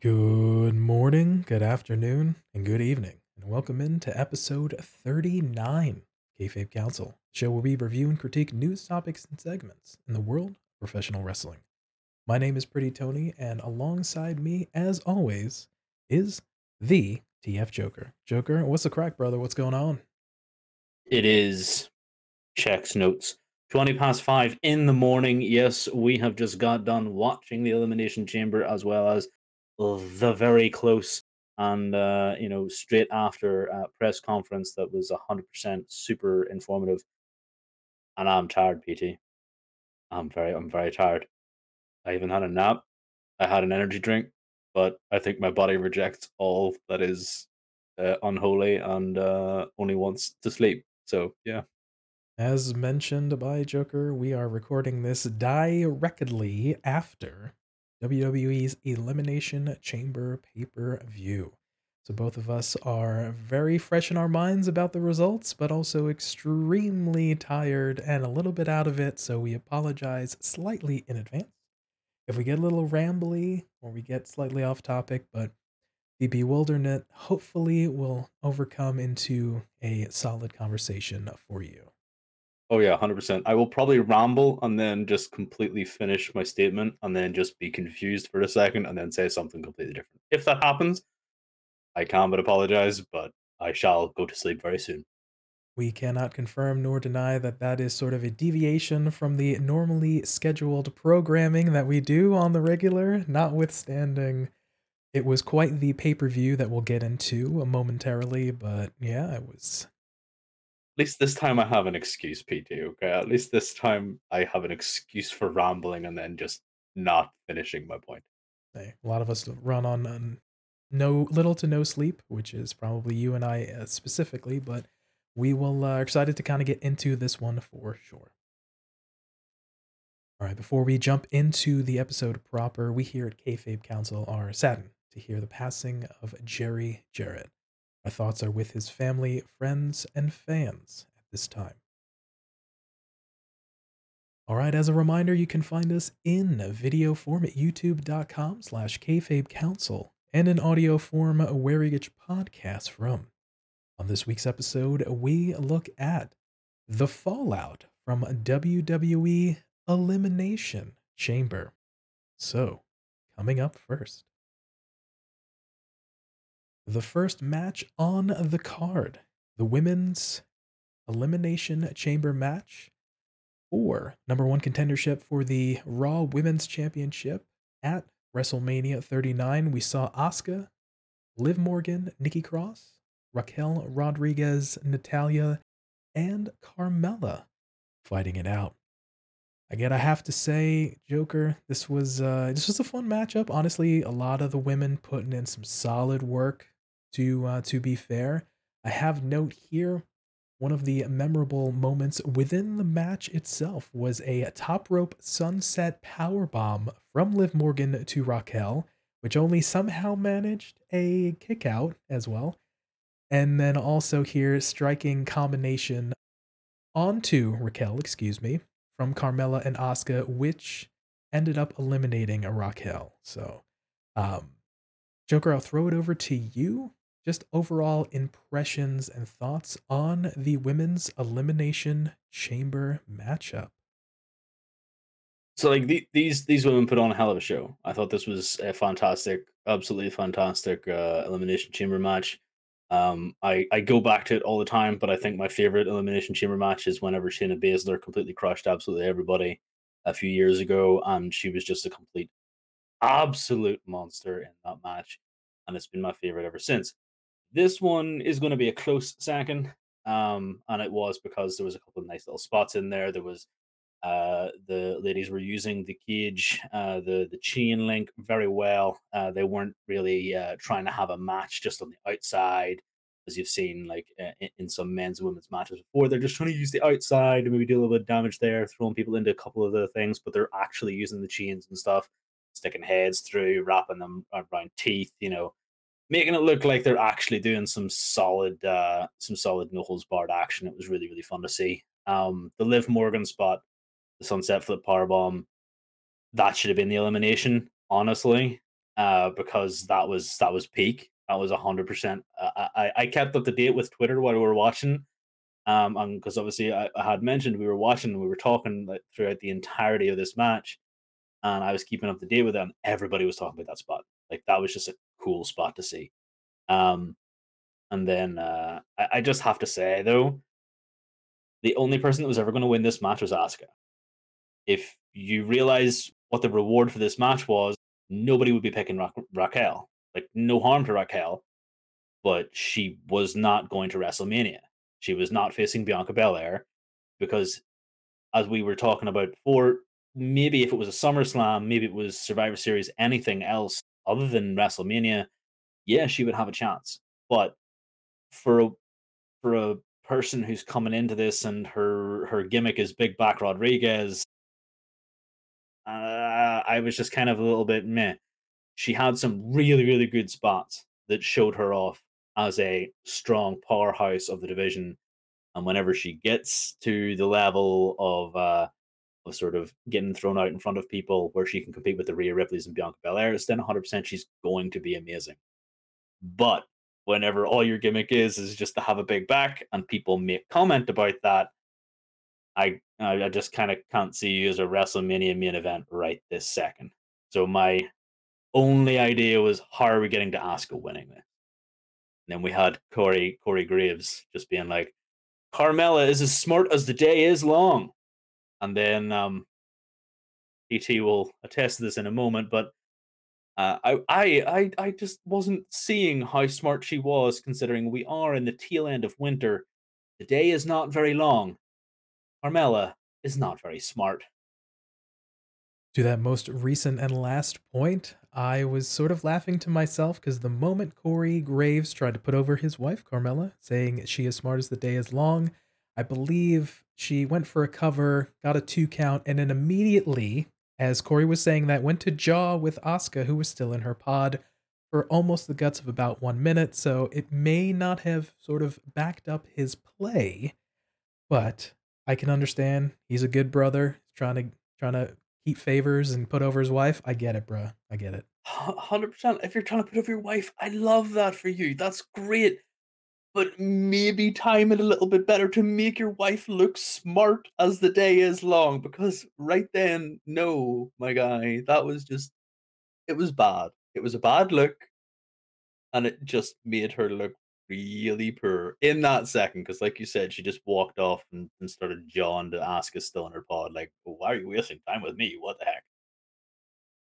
Good morning, good afternoon, and good evening, and welcome in to episode 39 Kayfabe Kouncil, show where we review and critique news topics and segments in the world of professional wrestling. My name is Pretty Tony, and alongside me, as always, is the TF Joker. Joker, what's the crack, brother? What's going on? It is checks notes. 20 past 5 in the morning. Yes, we have just got done watching the Elimination Chamber as well as the very close and uh, you know straight after a press conference that was 100% super informative. And i'm tired pt i'm very i'm very tired. I even had a nap. I had an energy drink but i think my body rejects all that is uh, unholy and uh, only wants to sleep. So yeah As mentioned by Joker, we are recording this directly after WWE's Elimination Chamber pay per view. So both of us are very fresh in our minds about the results, but also extremely tired and a little bit out of it. So we apologize slightly in advance if we get a little rambly or we get slightly off topic, but the bewilderment hopefully will overcome into a solid conversation for you. Oh yeah, hundred percent. I will probably ramble and then just completely finish my statement and then just be confused for a second and then say something completely different. If that happens, I can but apologize, but I shall go to sleep very soon. We cannot confirm nor deny that that is sort of a deviation from the normally scheduled programming that we do on the regular, notwithstanding it was quite the pay per view that we'll get into momentarily. But yeah, it was least this time I have an excuse, PT. Okay, at least this time I have an excuse for rambling and then just not finishing my point. hey, a lot of us run on, on no little to no sleep, which is probably you and I uh, specifically, but we will uh, excited to kind of get into this one for sure. All right, before we jump into the episode proper, we here at Kayfabe Kouncil are saddened to hear the passing of Jerry Jarrett. Our thoughts are with his family, friends, and fans at this time. All right, as a reminder, you can find us in video form at youtube.com slash kayfabekouncil and in audio form where you get your from. On this week's episode, we look at the fallout from WWE Elimination Chamber. So, coming up first. The first match on the card, the women's Elimination Chamber match for number one contendership for the Raw Women's Championship at WrestleMania 39. We saw Asuka, Liv Morgan, Nikki Cross, Raquel Rodriguez, Natalya, and Carmella fighting it out. Again, I have to say, Joker, this was uh, this was a fun matchup. Honestly, a lot of the women putting in some solid work. To uh, to be fair, I have note here. One of the memorable moments within the match itself was a top rope sunset power bomb from Liv Morgan to Raquel, which only somehow managed a kick out as well. And then also here, striking combination onto Raquel, excuse me, from Carmella and Asuka, which ended up eliminating a Raquel. So, um, Joker, I'll throw it over to you. Just overall impressions and thoughts on the women's elimination chamber matchup. So like the, these these women put on a hell of a show. I thought this was a fantastic, absolutely fantastic uh, elimination chamber match. Um, I I go back to it all the time, but I think my favorite elimination chamber match is whenever Shayna Baszler completely crushed absolutely everybody a few years ago, and she was just a complete, absolute monster in that match, and it's been my favorite ever since. This one is going to be a close second, um, and it was because there was a couple of nice little spots in there. There was uh, the ladies were using the cage, uh, the the chain link very well. Uh, they weren't really uh, trying to have a match just on the outside, as you've seen like in, in some men's and women's matches before. They're just trying to use the outside and maybe do a little bit of damage there, throwing people into a couple of the things, but they're actually using the chains and stuff, sticking heads through, wrapping them around teeth, you know, making it look like they're actually doing some solid, uh, some solid no holds barred action. It was really really fun to see. Um, the Liv Morgan spot, the sunset flip power bomb, that should have been the elimination, honestly, uh, because that was that was peak. That was hundred percent. I I kept up to date with Twitter while we were watching, um, because obviously I, I, had mentioned we were watching, we were talking like, throughout the entirety of this match, and I was keeping up to date with them. Everybody was talking about that spot. Like that was just a cool spot to see. Um, and then uh, I, I just have to say though, the only person that was ever going to win this match was Asuka. If you realize what the reward for this match was, nobody would be picking Ra- Raquel. Like no harm to Raquel, but she was not going to WrestleMania. She was not facing Bianca Belair because, as we were talking about before, maybe if it was a SummerSlam, maybe it was Survivor Series, anything else other than WrestleMania, yeah, she would have a chance. But for a for a person who's coming into this and her her gimmick is Big Back Rodriguez, uh, I was just kind of a little bit meh. She had some really really good spots that showed her off as a strong powerhouse of the division. And whenever she gets to the level of uh, of sort of getting thrown out in front of people where she can compete with the Rhea Ripley's and Bianca Belairs, then 100% she's going to be amazing. But whenever all your gimmick is is just to have a big back and people make comment about that, I I just kind of can't see you as a WrestleMania main event right this second. So my only idea was how are we getting to Asuka winning this? And then we had Corey Corey Graves just being like, Carmella is as smart as the day is long and then um, ET will attest to this in a moment. But uh, I, I, I, I just wasn't seeing how smart she was, considering we are in the tail end of winter. The day is not very long. Carmella is not very smart. To that most recent and last point, I was sort of laughing to myself because the moment Corey Graves tried to put over his wife, Carmella, saying she is smart as the day is long, I believe she went for a cover, got a two count, and then immediately, as Corey was saying that, went to jaw with Asuka, who was still in her pod for almost the guts of about one minute. So it may not have sort of backed up his play, but I can understand. He's a good brother, trying to trying to keep favors and put over his wife. I get it, bro. I get it. Hundred percent. If you're trying to put over your wife, I love that for you. That's great but maybe time it a little bit better to make your wife look smart as the day is long. Because right then, no, my guy, that was just, it was bad. It was a bad look, and it just made her look really poor in that second. Because, like you said, she just walked off and, and started jawing to Asuka still in her pod. Like, why are you wasting time with me? What the heck?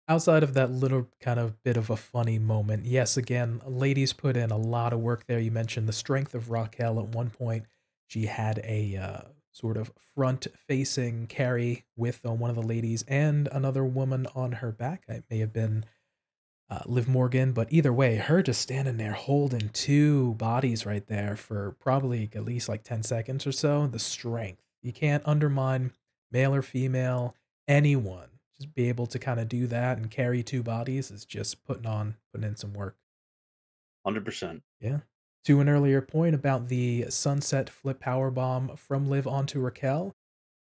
Outside of that little kind of bit of a funny moment, yes, again, ladies put in a lot of work there. You mentioned the strength of Raquel at one point. She had a uh, sort of front facing carry with uh, one of the ladies and another woman on her back. It may have been uh, Liv Morgan, but either way, her just standing there holding two bodies right there for probably at least like 10 seconds or so. The strength. You can't undermine male or female, anyone just be able to kind of do that and carry two bodies is just putting on putting in some work. Hundred percent. Yeah. To an earlier point about the sunset flip power bomb from Liv onto Raquel,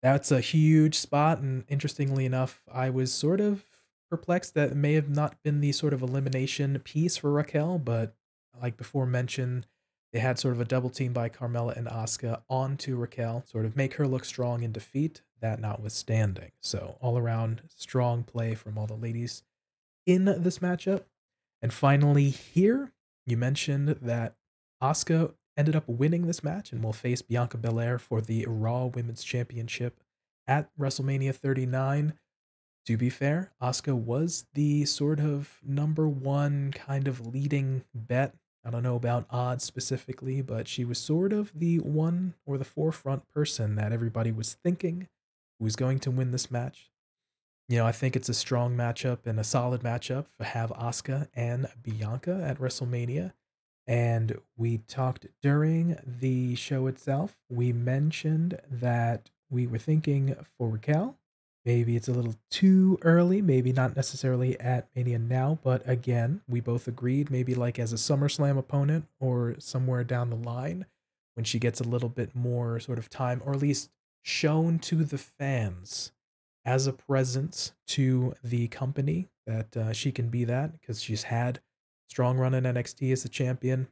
that's a huge spot. And interestingly enough, I was sort of perplexed that it may have not been the sort of elimination piece for Raquel, but like before mentioned, they had sort of a double team by Carmella and Asuka onto Raquel, sort of make her look strong in defeat, that notwithstanding. So, all around strong play from all the ladies in this matchup. And finally, here, you mentioned that Asuka ended up winning this match and will face Bianca Belair for the Raw Women's Championship at WrestleMania 39. To be fair, Asuka was the sort of number one kind of leading bet I don't know about odds specifically, but she was sort of the one or the forefront person that everybody was thinking was going to win this match. You know, I think it's a strong matchup and a solid matchup to have Asuka and Bianca at WrestleMania. And we talked during the show itself. We mentioned that we were thinking for Raquel Maybe it's a little too early, maybe not necessarily at Mania now, but again, we both agreed maybe like as a SummerSlam opponent or somewhere down the line when she gets a little bit more sort of time, or at least shown to the fans as a presence to the company that uh, she can be that because she's had strong run in NXT as a champion.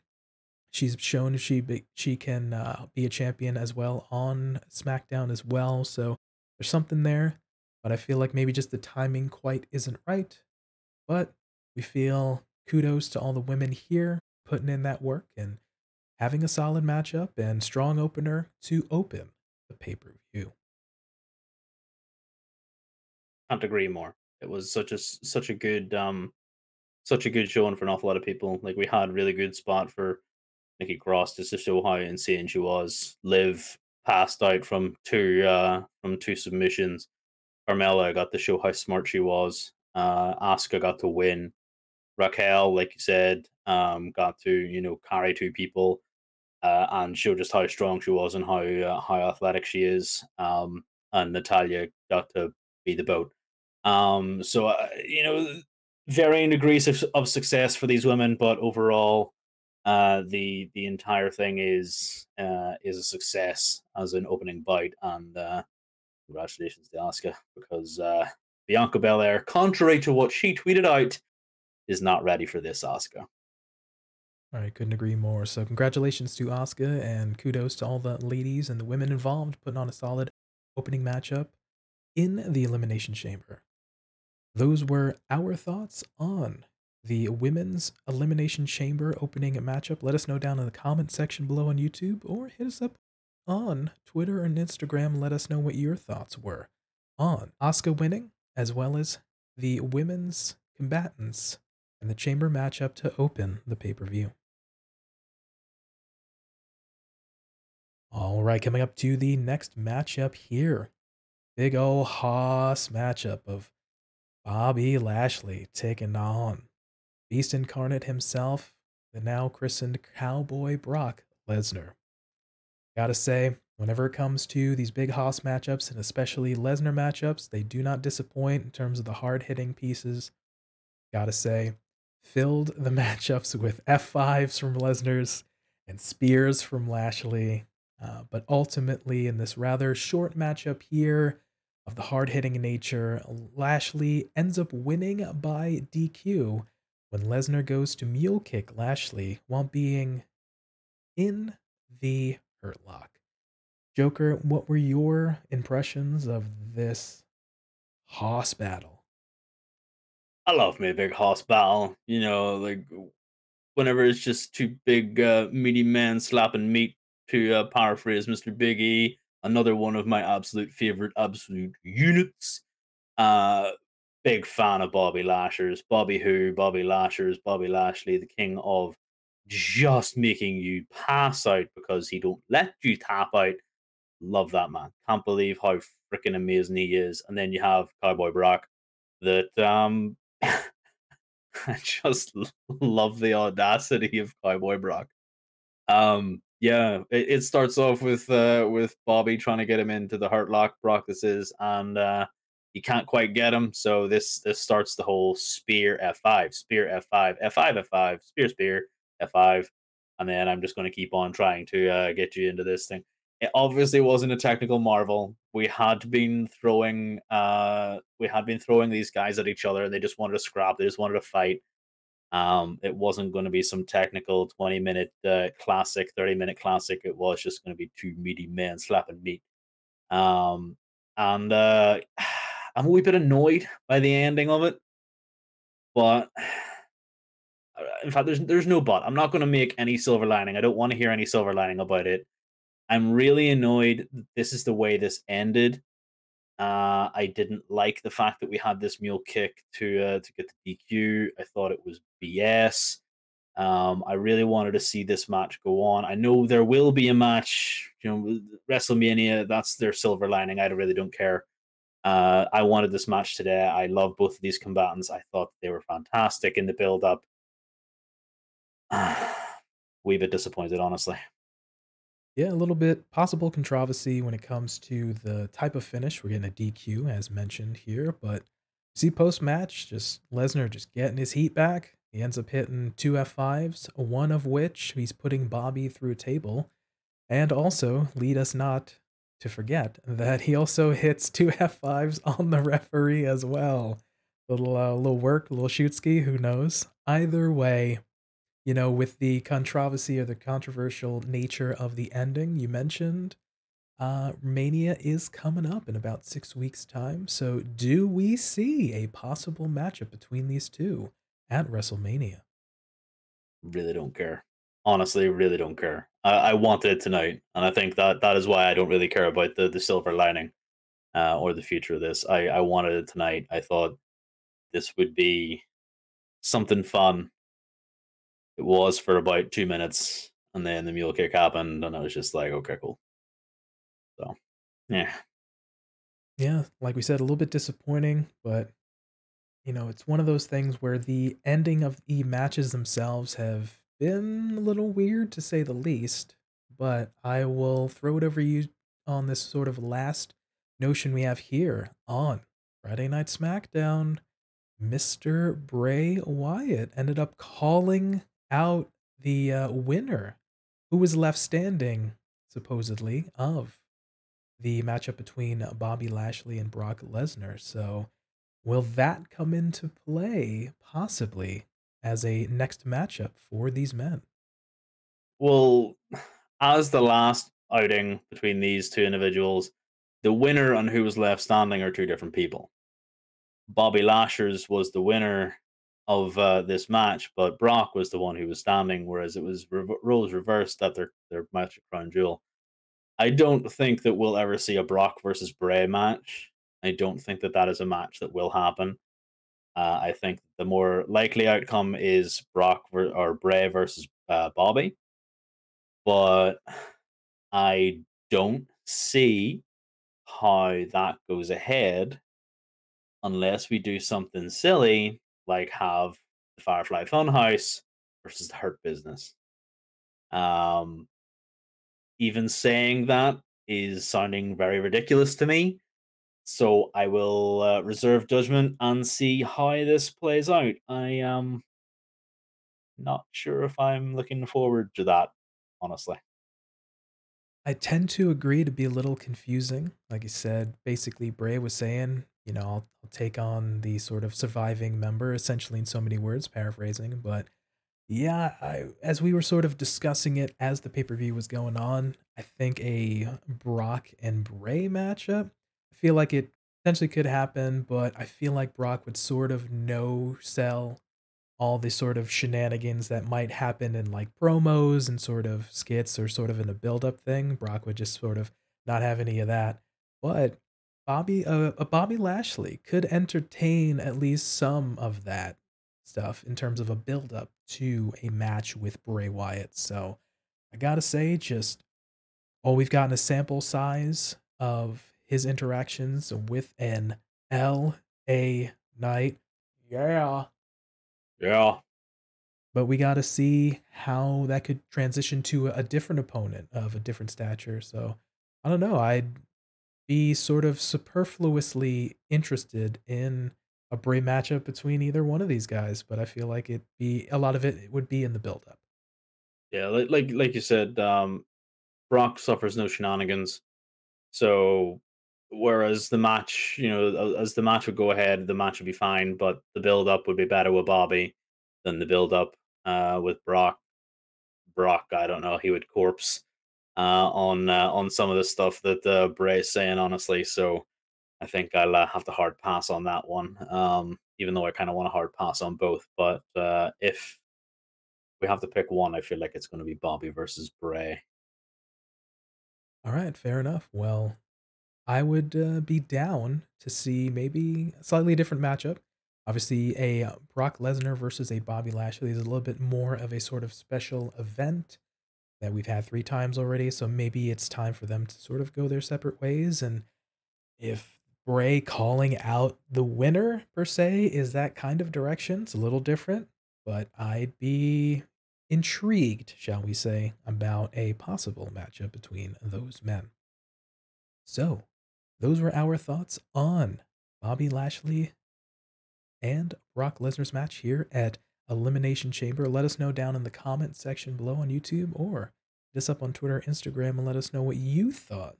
She's shown she be, she can uh, be a champion as well on SmackDown as well. So there's something there, but I feel like maybe just the timing quite isn't right. But we feel kudos to all the women here putting in that work and having a solid matchup and strong opener to open the pay per view. Can't agree more. It was such a such a good um such a good showing for an awful lot of people. Like we had really good spot for Nikki Cross just to show how insane she was. Liv passed out from two uh from two submissions. Carmella got to show how smart she was. Uh Asuka got to win. Raquel, like you said, um, got to you know carry two people uh, and show just how strong she was and how uh, how athletic she is. Um, and Natalya got to be the boat. Um, so uh, you know, varying degrees of, of success for these women, but overall, uh, the the entire thing is uh, is a success as an opening bite. And uh, congratulations to Asuka because uh, Bianca Belair, contrary to what she tweeted out, is not ready for this Asuka. Right, couldn't agree more. So congratulations to Asuka and kudos to all the ladies and the women involved putting on a solid opening matchup in the Elimination Chamber. Those were our thoughts on the Women's Elimination Chamber opening matchup. Let us know down in the comment section below on YouTube or hit us up on Twitter and Instagram. Let us know what your thoughts were on Asuka winning as well as the women's combatants and the chamber matchup to open the pay per view. All right, coming up to the next matchup here. Big ol' hoss matchup of Bobby Lashley taking on Beast Incarnate himself, the now christened Cowboy Brock Lesnar. Gotta say, whenever it comes to these big hoss matchups, and especially Lesnar matchups, they do not disappoint in terms of the hard hitting pieces. Gotta say, filled the matchups with F5s from Lesnar's and spears from Lashley. Uh, but ultimately, in this rather short matchup here of the hard hitting nature, Lashley ends up winning by DQ when Lesnar goes to mule kick Lashley while being in the hurt lock. Joker, what were your impressions of this hoss battle? I love me a big hoss battle. You know, like whenever it's just two big uh, meaty men slapping meat to uh, paraphrase Mr. Big E, another one of my absolute favorite absolute units. Uh, big fan of Bobby Lashers, Bobby Who, Bobby Lashers, Bobby Lashley, the king of just making you pass out because he don't let you tap out. Love that man. Can't believe how freaking amazing he is. And then you have Cowboy Brock that um I just love the audacity of Cowboy Brock. Um yeah, it, it starts off with uh, with Bobby trying to get him into the Hurt Lock. Is, and uh, he can't quite get him. So this this starts the whole spear F5, spear F5, F5, F5, spear, spear, F5, and then I'm just going to keep on trying to uh, get you into this thing. It obviously wasn't a technical marvel. We had been throwing uh we had been throwing these guys at each other. And they just wanted to scrap. They just wanted to fight. Um, it wasn't going to be some technical 20 minute uh, classic, 30 minute classic. It was just going to be two meaty men slapping meat. Um, and uh, I'm a wee bit annoyed by the ending of it. But in fact, there's there's no but. I'm not going to make any silver lining. I don't want to hear any silver lining about it. I'm really annoyed. This is the way this ended. Uh, I didn't like the fact that we had this mule kick to uh, to get the DQ. I thought it was BS. Um, I really wanted to see this match go on. I know there will be a match, you know, WrestleMania. That's their silver lining. I really don't care. Uh, I wanted this match today. I love both of these combatants. I thought they were fantastic in the build up. Wee bit disappointed, honestly. Yeah, a little bit possible controversy when it comes to the type of finish. We're getting a DQ as mentioned here, but see post match, just Lesnar just getting his heat back. He ends up hitting two F5s, one of which he's putting Bobby through a table. And also, lead us not to forget that he also hits two F5s on the referee as well. Little uh, little work, little shoot ski, who knows? Either way, you know, with the controversy or the controversial nature of the ending you mentioned, uh, Mania is coming up in about six weeks' time. So, do we see a possible matchup between these two at WrestleMania? Really don't care. Honestly, really don't care. I, I wanted it tonight, and I think that that is why I don't really care about the the silver lining uh, or the future of this. I I wanted it tonight. I thought this would be something fun. It was for about two minutes, and then the mule kick happened, and I was just like, okay, cool. So, yeah. Yeah, like we said, a little bit disappointing, but you know, it's one of those things where the ending of the matches themselves have been a little weird to say the least. But I will throw it over you on this sort of last notion we have here on Friday Night SmackDown. Mr. Bray Wyatt ended up calling out the uh, winner who was left standing, supposedly, of the matchup between Bobby Lashley and Brock Lesnar. So, will that come into play possibly as a next matchup for these men? Well, as the last outing between these two individuals, the winner and who was left standing are two different people. Bobby Lashers was the winner of uh, this match, but Brock was the one who was standing, whereas it was re- roles reversed at their, their match at Crown Jewel. I don't think that we'll ever see a Brock versus Bray match. I don't think that that is a match that will happen. Uh, I think the more likely outcome is Brock ver- or Bray versus uh, Bobby, but I don't see how that goes ahead unless we do something silly like have the Firefly Funhouse versus the Hurt Business. Um, even saying that is sounding very ridiculous to me. So I will uh, reserve judgment and see how this plays out. I am not sure if I'm looking forward to that, honestly. I tend to agree to be a little confusing. Like you said, basically, Bray was saying, you know, I'll, I'll take on the sort of surviving member, essentially, in so many words, paraphrasing. But yeah, I, as we were sort of discussing it as the pay per view was going on, I think a Brock and Bray matchup, feel like it potentially could happen, but I feel like Brock would sort of no sell all the sort of shenanigans that might happen in like promos and sort of skits or sort of in a build up thing. Brock would just sort of not have any of that. But Bobby, uh, a Bobby Lashley could entertain at least some of that stuff in terms of a build up to a match with Bray Wyatt. So I gotta say, just oh, we've gotten a sample size of his interactions with an L.A. Knight. Yeah. Yeah. But we got to see how that could transition to a different opponent of a different stature. So I don't know. I'd be sort of superfluously interested in a Bray matchup between either one of these guys, but I feel like it be a lot of it would be in the build up. Yeah, like like like you said, um, Brock suffers no shenanigans. So whereas the match, you know, as the match would go ahead, the match would be fine, but the build up would be better with Bobby than the build up uh, with Brock. Brock, I don't know, he would corpse uh, on uh, on some of the stuff that uh, Bray's saying, honestly. So I think I'll uh, have to hard pass on that one, um, even though I kind of want to hard pass on both. But uh, if we have to pick one, I feel like it's going to be Bobby versus Bray. All right, fair enough. Well, I would uh, be down to see maybe a slightly different matchup. Obviously, a uh, Brock Lesnar versus a Bobby Lashley is a little bit more of a sort of special event that we've had three times already. So maybe it's time for them to sort of go their separate ways. And if Bray calling out the winner, per se, is that kind of direction, it's a little different, but I'd be intrigued, shall we say, about a possible matchup between those men. So, those were our thoughts on Bobby Lashley and Brock Lesnar's match here at Elimination Chamber. Let us know down in the comment section below on YouTube or hit us up on Twitter, Instagram, and let us know what you thought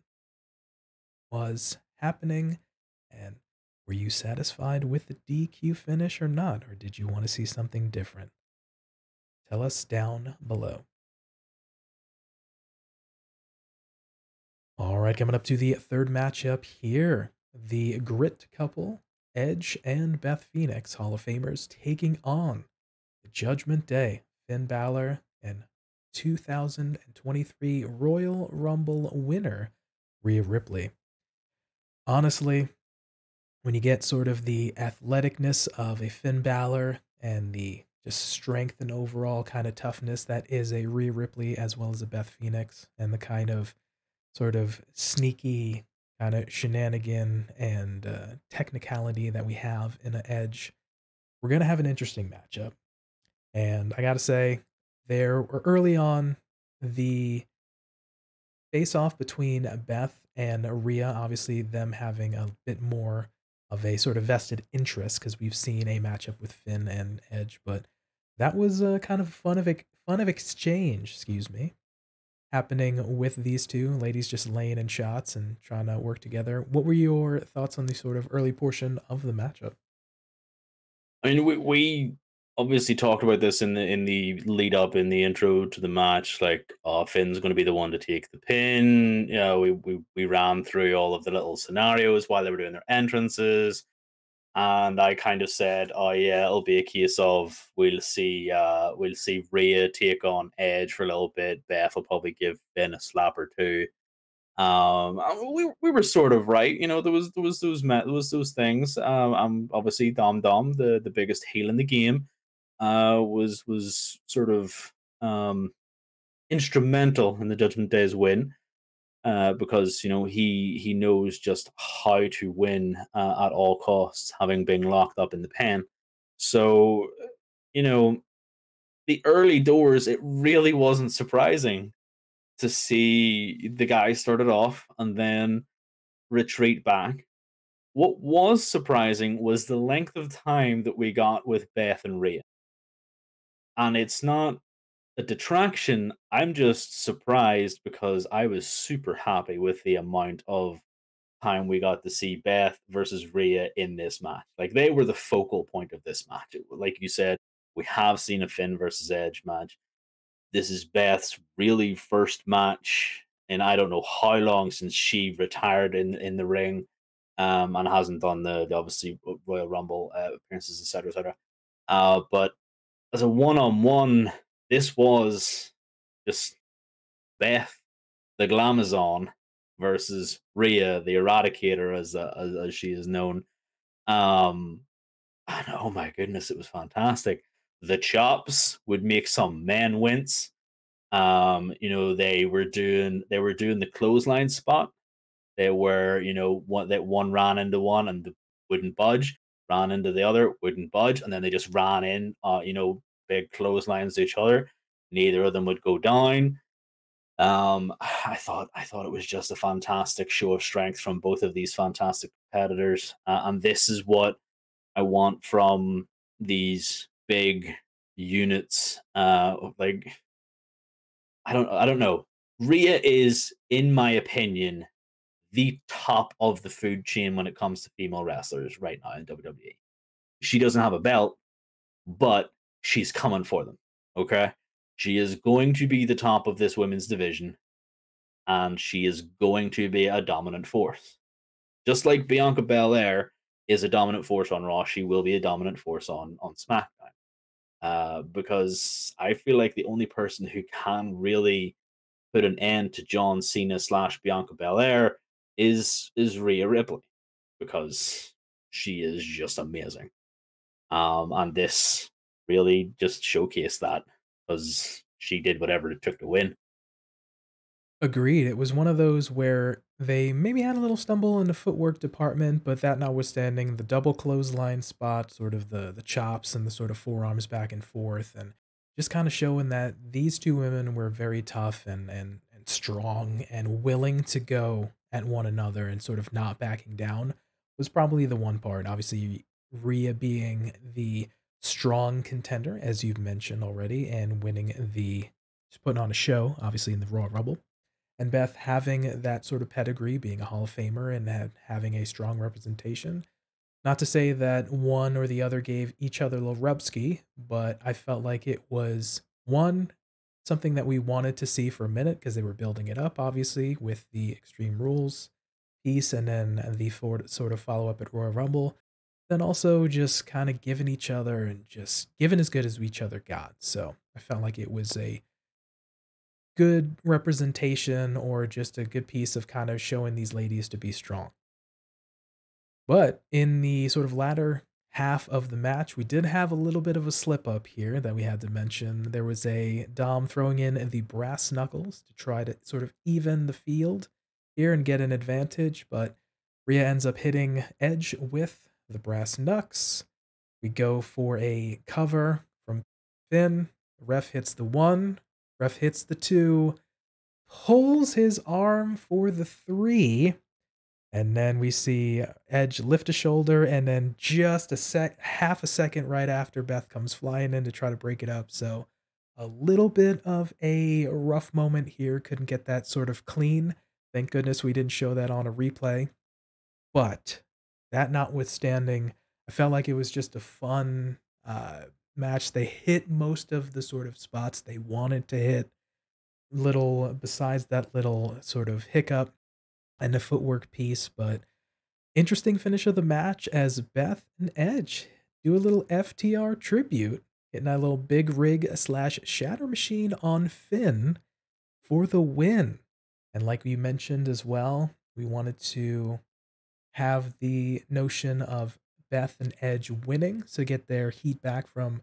was happening? And were you satisfied with the DQ finish or not? Or did you want to see something different? Tell us down below. All right, coming up to the third matchup here. The Grit couple, Edge and Beth Phoenix, Hall of Famers, taking on the Judgment Day, Finn Balor and 2023 Royal Rumble winner, Rhea Ripley. Honestly, when you get sort of the athleticness of a Finn Balor and the just strength and overall kind of toughness that is a Rhea Ripley as well as a Beth Phoenix, and the kind of sort of sneaky kind of shenanigan and uh, technicality that we have in an Edge, we're gonna have an interesting matchup. And I gotta say, there were early on the face off between Beth and Rhea, obviously them having a bit more of a sort of vested interest because we've seen a matchup with Finn and Edge, but that was a kind of fun of fun of exchange, excuse me, happening with these two ladies just laying in shots and trying to work together. What were your thoughts on the sort of early portion of the matchup? I mean, we, we obviously talked about this in the in the lead up in the intro to the match. Like, oh, Finn's going to be the one to take the pin. You know, we we we ran through all of the little scenarios while they were doing their entrances, and I kind of said, oh yeah, it'll be a case of we'll see uh we'll see Rhea take on Edge for a little bit. Beth will probably give Ben a slap or two. Um, we we were sort of right, you know. There was there was those there was those things. Um, I'm obviously Dom Dom, the the biggest heel in the game uh, was was sort of um, instrumental in the Judgment Day's win uh, because you know he he knows just how to win uh, at all costs, having been locked up in the pen. So you know the early doors, it really wasn't surprising to see the guy started off and then retreat back. What was surprising was the length of time that we got with Beth and Rhea and it's not a detraction. I'm just surprised because I was super happy with the amount of time we got to see Beth versus Rhea in this match. Like they were the focal point of this match. Like you said, we have seen a Finn versus Edge match. This is Beth's really first match, and I don't know how long since she retired in in the ring, um, and hasn't done the, the obviously Royal Rumble uh, appearances, etc., etc. Uh, but as a one on one, this was just Beth, the Glamazon, versus Rhea, the Eradicator, as, uh, as, as she is known. Um, and oh my goodness, it was fantastic. The chops would make some men wince. Um, you know, they were doing they were doing the clothesline spot. They were, you know, one that one ran into one and wouldn't budge ran into the other, wouldn't budge, and then they just ran in, uh, you know, big clotheslines to each other. Neither of them would go down. Um, I thought I thought it was just a fantastic show of strength from both of these fantastic competitors, uh, and this is what I want from these big units. Uh, like I don't I don't know. Rhea is, in my opinion, the top of the food chain when it comes to female wrestlers right now in WWE. She doesn't have a belt, but she's coming for them. Okay. She is going to be the top of this women's division, and she is going to be a dominant force. Just like Bianca Belair is a dominant force on Raw, she will be a dominant force on, on SmackDown. Uh, because I feel like the only person who can really put an end to John Cena slash Bianca Belair is is Rhea Ripley because she is just amazing. Um, and this really just showcased that because she did whatever it took to win. Agreed. It was one of those where they maybe had a little stumble in the footwork department, but that notwithstanding, the double clothesline spot, sort of the the chops and the sort of forearms back and forth, and just kind of showing that these two women were very tough and and and strong and willing to go at one another and sort of not backing down was probably the one part. Obviously, Rhea being the strong contender, as you've mentioned already, and winning the putting on a show, obviously in the Royal Rumble. and Beth having that sort of pedigree, being a Hall of Famer and ha- having a strong representation. Not to say that one or the other gave each other a little rubski, but I felt like it was one something that we wanted to see for a minute because they were building it up, obviously, with the Extreme Rules piece and then the sort of follow up at Royal Rumble. Then also just kind of giving each other and just giving as good as each other got. So I felt like it was a good representation or just a good piece of kind of showing these ladies to be strong. But in the sort of latter half of the match, we did have a little bit of a slip up here that we had to mention. There was a Dom throwing in the brass knuckles to try to sort of even the field here and get an advantage, but Rhea ends up hitting Edge with the brass knucks. We go for a cover from Finn. The ref hits the one, ref hits the two, pulls his arm for the three and then we see Edge lift a shoulder, and then just a sec, half a second right after, Beth comes flying in to try to break it up. So a little bit of a rough moment here. Couldn't get that sort of clean. Thank goodness we didn't show that on a replay. But that notwithstanding, I felt like it was just a fun uh, match. They hit most of the sort of spots they wanted to hit. Little, besides that little sort of hiccup, and a footwork piece, but interesting finish of the match as Beth and Edge do a little FTR tribute, hitting that little big rig slash shatter machine on Finn for the win. And like we mentioned as well, we wanted to have the notion of Beth and Edge winning to get their heat back from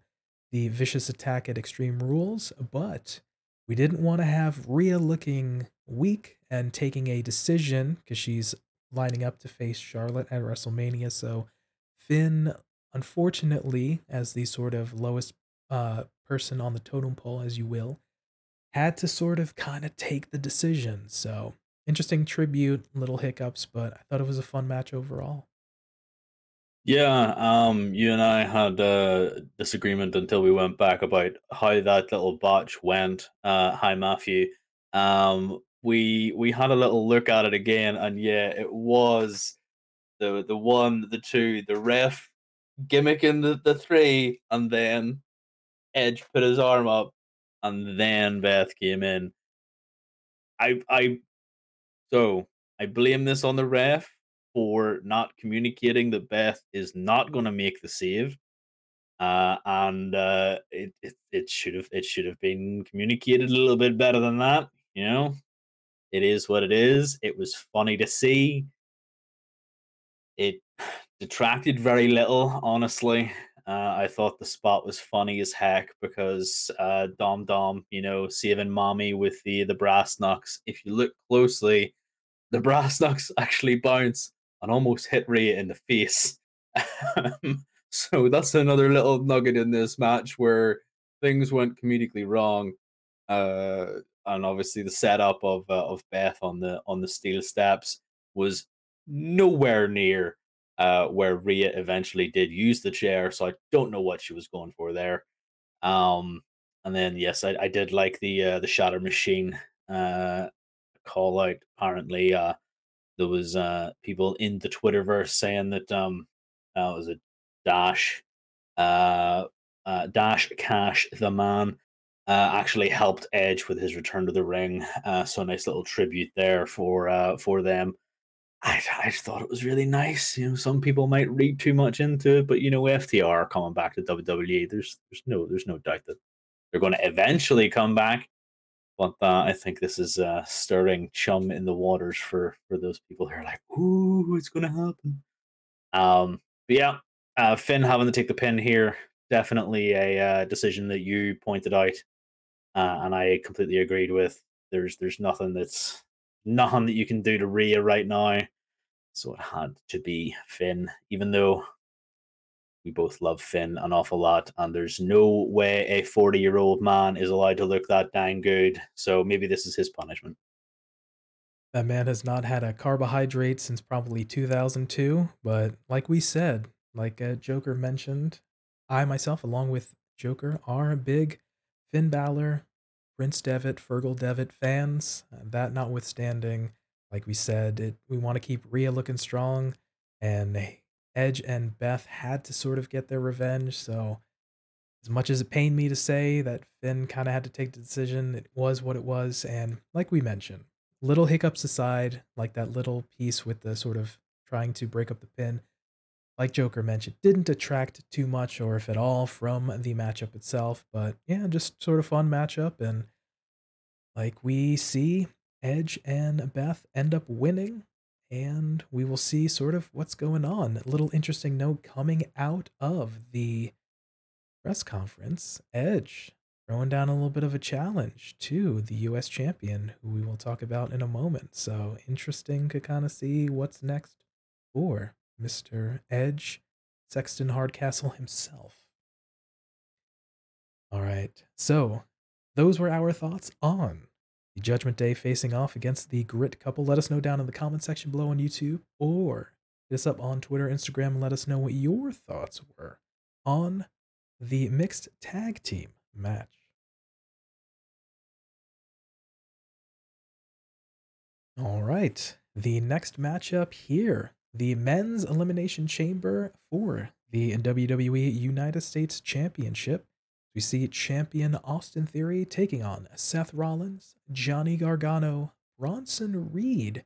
the vicious attack at Extreme Rules, but we didn't want to have Rhea looking weak and taking a decision because she's lining up to face Charlotte at WrestleMania. So Finn, unfortunately, as the sort of lowest uh, person on the totem pole, as you will, had to sort of kind of take the decision. So interesting tribute, little hiccups, but I thought it was a fun match overall. Yeah, um, you and I had a disagreement until we went back about how that little botch went. Uh, hi, Matthew. Um, we we had a little look at it again, and yeah, it was the the one, the two, the ref gimmicking the, the three, and then Edge put his arm up, and then Beth came in. I I so I blame this on the ref for not communicating that Beth is not going to make the save. Uh, and uh, it, it it should have it should have been communicated a little bit better than that. You know, it is what it is. It was funny to see. It detracted very little, honestly. Uh, I thought the spot was funny as heck because uh, Dom Dom, you know, saving mommy with the the brass knucks. If you look closely, the brass knucks actually bounce and almost hit Rhea in the face. so that's another little nugget in this match where things went comedically wrong. Uh, and obviously the setup of uh, of Beth on the on the steel steps was nowhere near uh, where Rhea eventually did use the chair. So I don't know what she was going for there. Um, and then yes, I, I did like the uh, the shatter machine uh, call out. Apparently, uh, there was uh, people in the Twitterverse saying that um, uh, was a Dash, uh, uh, Dash Cash, the man uh, actually helped Edge with his return to the ring. Uh, so a nice little tribute there for uh, for them. I, I just thought it was really nice. You know, some people might read too much into it, but you know, FTR coming back to WWE, there's there's no there's no doubt that they're going to eventually come back. But uh, I think this is uh, stirring chum in the waters for for those people who are like, "Ooh, it's going to happen." Um, but yeah, uh, Finn having to take the pin here, definitely a uh, decision that you pointed out uh, and I completely agreed with. There's there's nothing that's nothing that you can do to Rhea right now, so it had to be Finn, even though we both love Finn an awful lot, and there's no way a 40 year old man is allowed to look that dang good. So maybe this is his punishment. That man has not had a carbohydrate since probably 2002, but like we said, like uh, Joker mentioned, I myself, along with Joker, are big Finn Balor Prince Devitt, Fergal Devitt fans. That notwithstanding, like we said, it, we want to keep Rhea looking strong, and Edge and Beth had to sort of get their revenge. So, as much as it pained me to say that Finn kind of had to take the decision, it was what it was. And like we mentioned, little hiccups aside, like that little piece with the sort of trying to break up the pin, like Joker mentioned, didn't detract too much or if at all from the matchup itself. But yeah, just sort of fun matchup. And like we see, Edge and Beth end up winning. And we will see sort of what's going on. A little interesting note coming out of the press conference Edge throwing down a little bit of a challenge to the US champion, who we will talk about in a moment. So interesting to kind of see what's next for Mr. Edge, Sexton Hardcastle himself. All right, so those were our thoughts on the Judgment Day facing off against the Grit couple. Let us know down in the comment section below on YouTube or hit us up on Twitter, Instagram, and let us know what your thoughts were on the mixed tag team match. All right. The next matchup here the men's elimination chamber for the WWE United States Championship. We see champion Austin Theory taking on Seth Rollins, Johnny Gargano, Bronson Reed,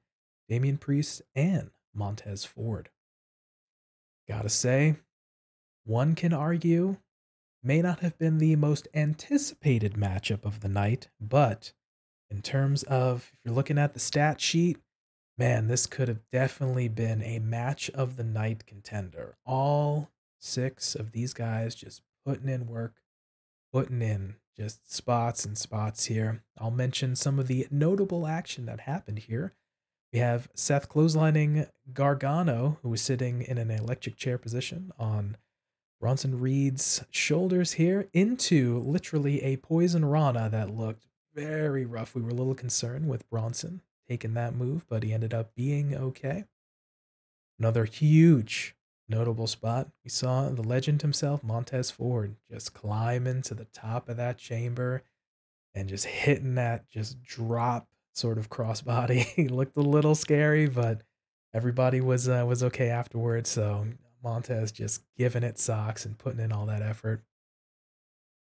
Damian Priest, and Montez Ford. Gotta say, one can argue may not have been the most anticipated matchup of the night, but in terms of if you're looking at the stat sheet, man, this could have definitely been a match of the night contender. All six of these guys just putting in work, putting in just spots and spots here. I'll mention some of the notable action that happened here. We have Seth clotheslining Gargano, who was sitting in an electric chair position on Bronson Reed's shoulders here, into literally a poison Rana that looked very rough. We were a little concerned with Bronson taking that move, but he ended up being okay. Another huge notable spot. We saw the legend himself, Montez Ford, just climbing to the top of that chamber and just hitting that just drop sort of crossbody. he looked a little scary, but everybody was uh, was okay afterwards. So Montez just giving it socks and putting in all that effort.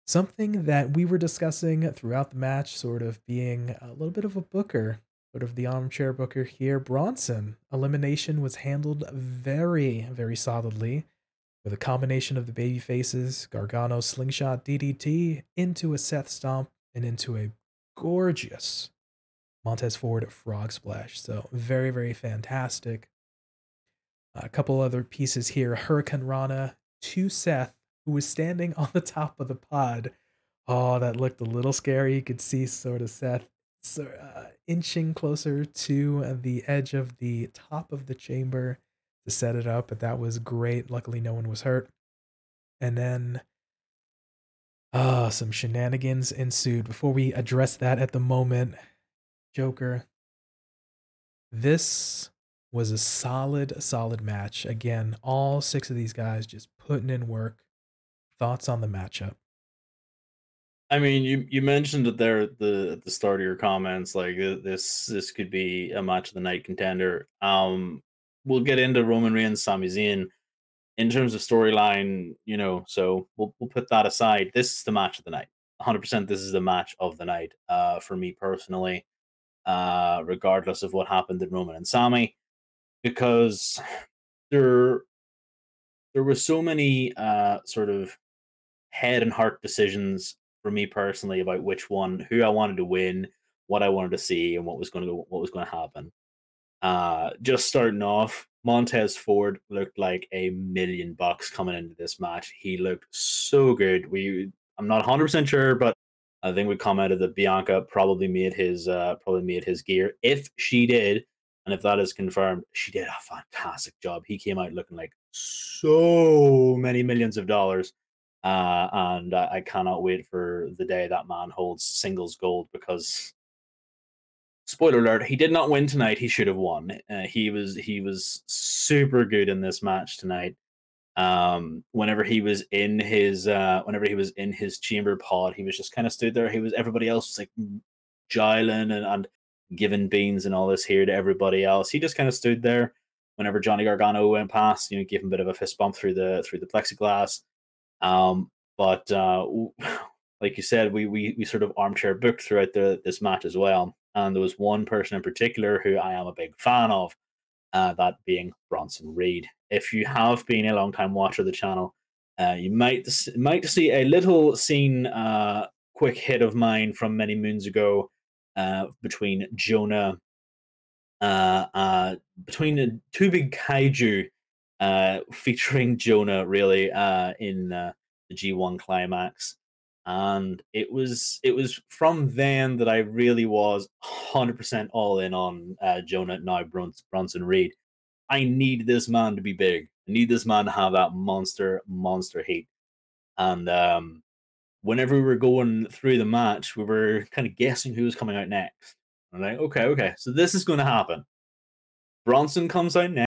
Something that we were discussing throughout the match, sort of being a little bit of a booker, sort of the armchair booker here. Bronson elimination was handled very, very solidly with a combination of the baby faces, Gargano slingshot DDT into a Seth stomp and into a gorgeous Montez Ford frog splash. So very, very fantastic. A couple other pieces here. Hurricanrana to Seth who was standing on the top of the pod. Oh, that looked a little scary. You could see sort of Seth so, uh, inching closer to the edge of the top of the chamber to set it up, but that was great. Luckily, no one was hurt. And then, uh, some shenanigans ensued. Before we address that at the moment, Joker, this was a solid, solid match. Again, all six of these guys just putting in work. Thoughts on the matchup? I mean, you you mentioned it there at the at the start of your comments, like this this could be a match of the night contender. Um, we'll get into Roman Reigns, Sami Zayn in terms of storyline, you know. So we'll we'll put that aside. This is the match of the night. 100. percent This is the match of the night. Uh, for me personally, uh, regardless of what happened in Roman and Sami, because there there were so many uh sort of head and heart decisions for me personally about which one, who I wanted to win, what I wanted to see, and what was going to go, what was going to happen. Uh, just starting off, Montez Ford looked like a million bucks coming into this match. He looked so good. We, I'm not 100 percent sure, but I think we commented that Bianca probably made his, uh, probably made his gear. If she did, and if that is confirmed, she did a fantastic job. He came out looking like so many millions of dollars. Uh, and I, I cannot wait for the day that man holds singles gold because spoiler alert he did not win tonight he should have won uh, he was he was super good in this match tonight Um, whenever he was in his uh, whenever he was in his chamber pod, he was just kind of stood there. He was everybody else was like jiling and, and giving beans and all this here to everybody else. He just kind of stood there whenever Johnny Gargano went past, you know, gave him a bit of a fist bump through the through the plexiglass. Um, but uh, like you said, we we we sort of armchair booked throughout the this match as well. And there was one person in particular who I am a big fan of, uh, that being Bronson Reed. If you have been a long time watcher of the channel, uh, you might might see a little scene, uh, quick hit of mine from many moons ago uh, between Jonah, uh, uh, between the two big kaiju uh, featuring Jonah really uh, in uh, the G1 climax. And it was it was from then that I really was 100% all in on uh, Jonah now Bronson Reed. I need this man to be big. I need this man to have that monster monster heat. And um, whenever we were going through the match, we were kind of guessing who was coming out next. I'm like, okay, okay, so this is going to happen. Bronson comes out next,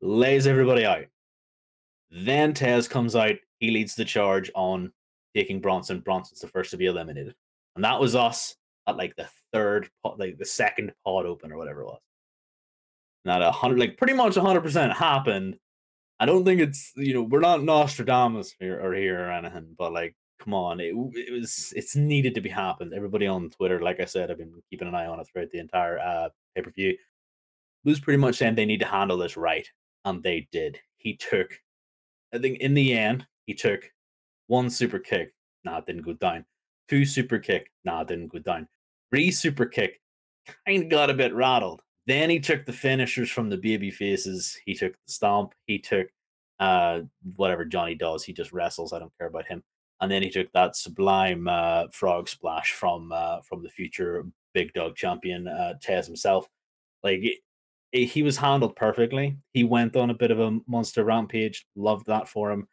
lays everybody out. Then Tez comes out, he leads the charge on taking Bronson. Bronson's the first to be eliminated. And that was us at like the third, pod, like the second pod open or whatever it was. Not a hundred, like pretty much hundred percent happened. I don't think it's you know we're not Nostradamus here or here or anything, but like come on, it, it was it's needed to be happened. Everybody on Twitter, like I said, I've been keeping an eye on it throughout the entire uh, pay per view. Was pretty much saying they need to handle this right, and they did. He took, I think, in the end, he took one super kick, nah, didn't go down. Two super kick, nah, didn't go down. Three super kick, kind of got a bit rattled. Then he took the finishers from the baby faces. He took the stomp. He took uh whatever Johnny does. He just wrestles. I don't care about him and then he took that sublime uh, frog splash from uh, from the future big dog champion uh, Tez himself. Like he was handled perfectly. He went on a bit of a monster rampage. Loved that for him,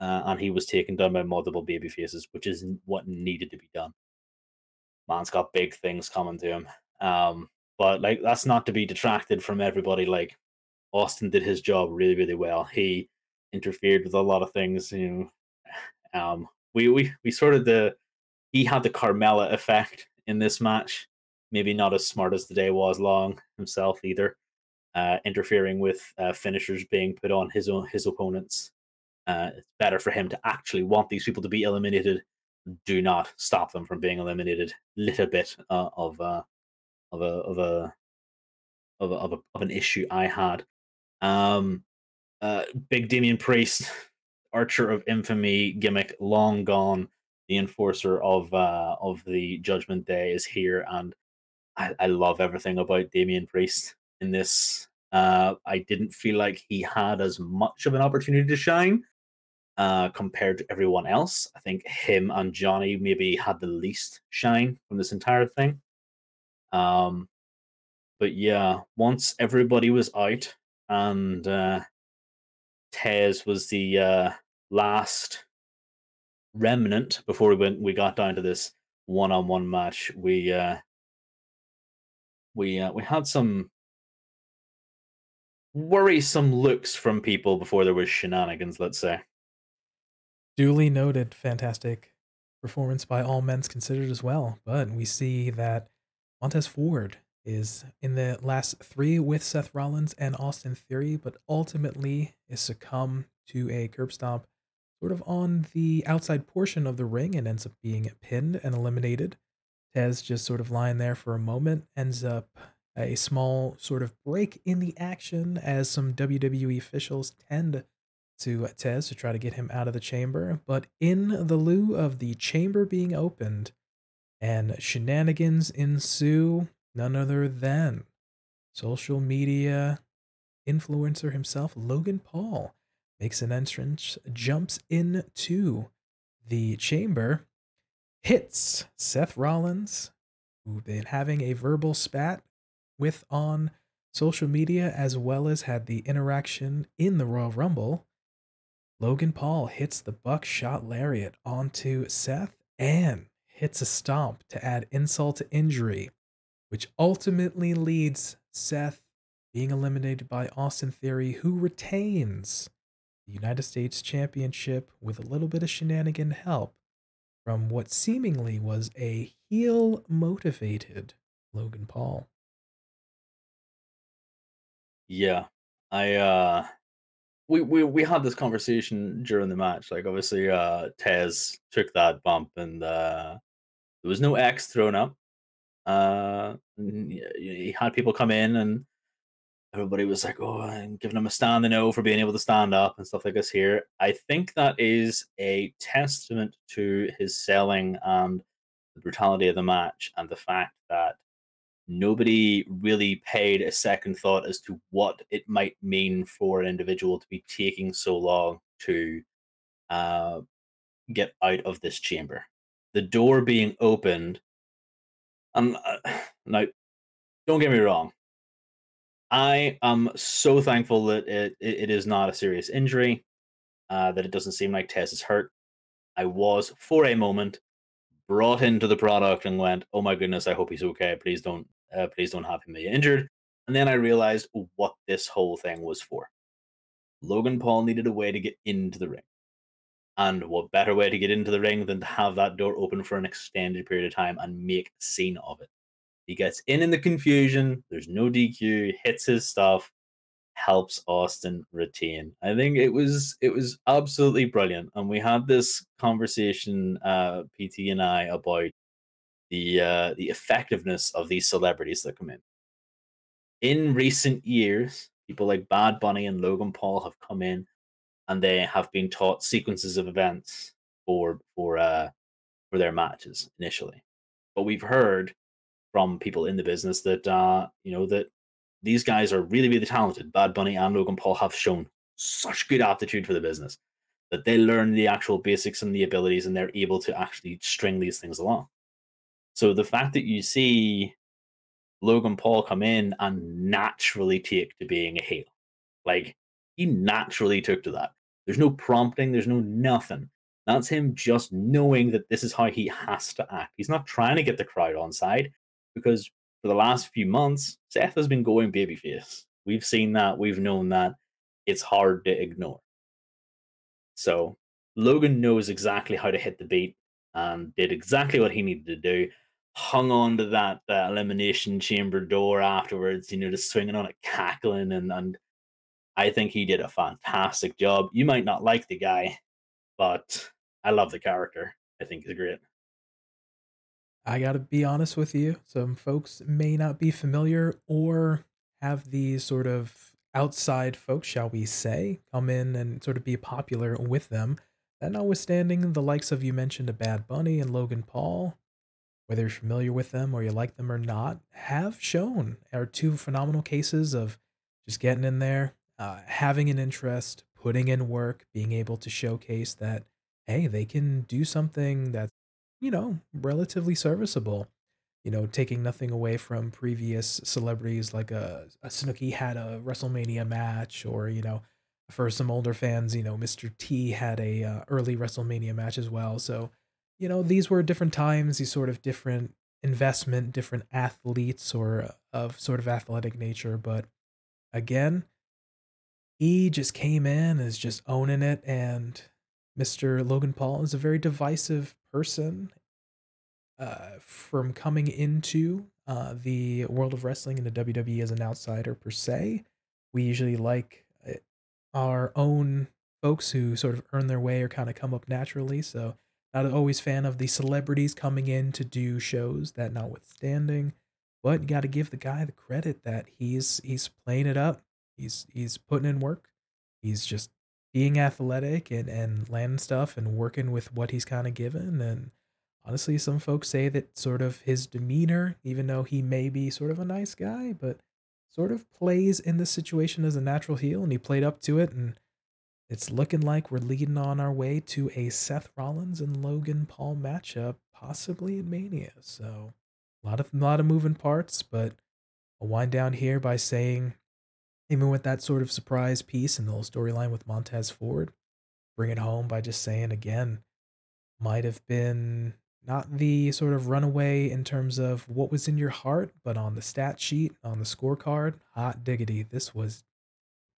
uh, and he was taken down by multiple baby faces, which is what needed to be done. Man's got big things coming to him, um, but like that's not to be detracted from everybody. Like Austin did his job really, really well. He interfered with a lot of things, you know. Um, we we we sort of the he had the Carmella effect in this match. Maybe not as smart as the day was long himself either, uh, interfering with uh, finishers being put on his own his opponents. Uh, it's better for him to actually want these people to be eliminated. Do not stop them from being eliminated. Little bit uh, of uh, of a of a of a, of, a, of an issue I had. Um, uh, Big Damian Priest Archer of Infamy gimmick long gone. The enforcer of of the Judgment Day is here, and I, I love everything about Damian Priest in this. Uh, I didn't feel like he had as much of an opportunity to shine uh, compared to everyone else. I think him and Johnny maybe had the least shine from this entire thing. Um, but yeah, once everybody was out and uh, Tez was the uh, last remnant before we went we got down to this one-on-one match we uh we uh, we had some worrisome looks from people before there was shenanigans let's say duly noted fantastic performance by all men's considered as well but we see that montez ford is in the last three with seth rollins and austin theory but ultimately is succumb to a curb stomp sort of on the outside portion of the ring and ends up being pinned and eliminated. Tez just sort of lying there for a moment, ends up a small sort of break in the action as some WWE officials tend to Tez to try to get him out of the chamber. But in the lieu of the chamber being opened and shenanigans ensue, none other than social media influencer himself, Logan Paul, makes an entrance, jumps into the chamber, hits Seth Rollins, who've been having a verbal spat with on social media as well as had the interaction in the Royal Rumble. Logan Paul hits the buckshot lariat onto Seth and hits a stomp to add insult to injury, which ultimately leads Seth being eliminated by Austin Theory, who retains the United States Championship with a little bit of shenanigan help from what seemingly was a heel motivated Logan Paul. Yeah. I uh we we we had this conversation during the match. Like obviously uh Tez took that bump and uh there was no X thrown up. Uh he had people come in and everybody was like, "Oh, I'm giving him a standing O for being able to stand up and stuff like this." Here, I think that is a testament to his selling and the brutality of the match, and the fact that nobody really paid a second thought as to what it might mean for an individual to be taking so long to uh, get out of this chamber. The door being opened, and uh, now don't get me wrong, I am so thankful that it, it, it is not a serious injury, uh, that it doesn't seem like Tez is hurt. I was, for a moment, brought into the product and went, "Oh my goodness, I hope he's okay. Please don't, uh, please don't have him be injured." And then I realized what this whole thing was for. Logan Paul needed a way to get into the ring, and what better way to get into the ring than to have that door open for an extended period of time and make a scene of it. He gets in in the confusion. There's no DQ. Hits his stuff. Helps Austin retain. I think it was it was absolutely brilliant. And we had this conversation, uh, PT and I, about the uh, the effectiveness of these celebrities that come in. In recent years, people like Bad Bunny and Logan Paul have come in, and they have been taught sequences of events for for uh, for their matches initially. But we've heard from people in the business that uh, you know that these guys are really really talented. Bad Bunny and Logan Paul have shown such good aptitude for the business that they learn the actual basics and the abilities, and they're able to actually string these things along. So the fact that you see Logan Paul come in and naturally take to being a heel, like he naturally took to that. There's no prompting, there's no nothing. That's him just knowing that this is how he has to act. He's not trying to get the crowd on side because for the last few months, Seth has been going babyface. We've seen that, we've known that. It's hard to ignore. So Logan knows exactly how to hit the beat and did exactly what he needed to do. Hung on to that elimination chamber door afterwards, you know, just swinging on it, cackling, and and I think he did a fantastic job. You might not like the guy, but I love the character. I think he's great. I gotta be honest with you, some folks may not be familiar or have these sort of outside folks, shall we say, come in and sort of be popular with them. That notwithstanding, the likes of you mentioned a Bad Bunny and Logan Paul, whether you're familiar with them or you like them or not, have shown are two phenomenal cases of just getting in there, uh, having an interest, putting in work, being able to showcase that, hey, they can do something that's, you know, relatively serviceable. You know, taking nothing away from previous celebrities like a, a Snooki had a WrestleMania match, or, you know, for some older fans, you know, Mr. T had a uh, early WrestleMania match as well. So, you know, these were different times, these sort of different investment, different athletes or uh, of sort of athletic nature. But again, he just came in as just owning it. And Mr. Logan Paul is a very divisive person uh, from coming into uh, the world of wrestling and the WWE as an outsider per se. We usually like uh, our own folks who sort of earn their way or kind of come up naturally. So not always fan of the celebrities coming in to do shows. That notwithstanding, but you got to give the guy the credit that he's he's playing it up. He's he's putting in work. He's just being athletic and and landing stuff and working with what he's kind of given. And honestly, some folks say that sort of his demeanor, even though he may be sort of a nice guy, but sort of plays in this situation as a natural heel, and he played up to it and it's looking like we're leading on our way to a Seth Rollins and Logan Paul matchup, possibly at Mania. So a lot of a lot of moving parts, but I'll wind down here by saying, even with that sort of surprise piece and the whole storyline with Montez Ford, bring it home by just saying again, might have been not the sort of runaway in terms of what was in your heart, but on the stat sheet, on the scorecard, hot diggity, this was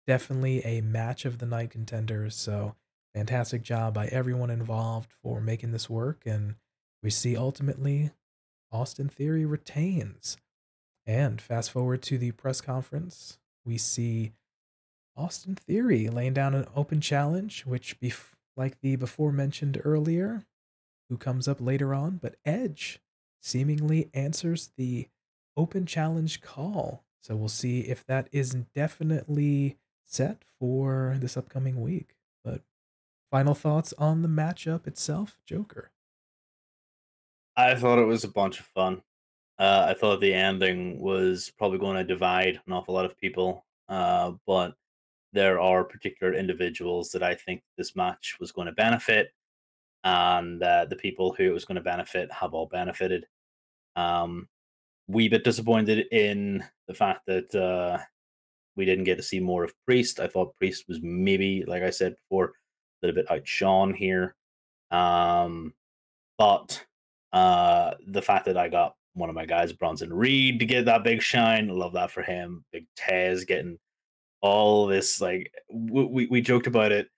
definitely a match of the night contenders. So fantastic job by everyone involved for making this work. And we see ultimately Austin Theory retains. And fast forward to the press conference, we see Austin Theory laying down an open challenge, which, bef- like the before mentioned earlier, who comes up later on, but Edge seemingly answers the open challenge call. So we'll see if that is definitely set for this upcoming week. But final thoughts on the matchup itself, Joker. I thought it was a bunch of fun. Uh, I thought the ending was probably going to divide an awful lot of people, uh, but there are particular individuals that I think this match was going to benefit, and uh, the people who it was going to benefit have all benefited. Um, wee bit disappointed in the fact that uh, we didn't get to see more of Priest. I thought Priest was maybe, like I said before, a little bit outshone here. Um, but uh, the fact that I got one of my guys, Bronson Reed, to get that big shine, love that for him. Big Tez getting all this like we, we, we joked about it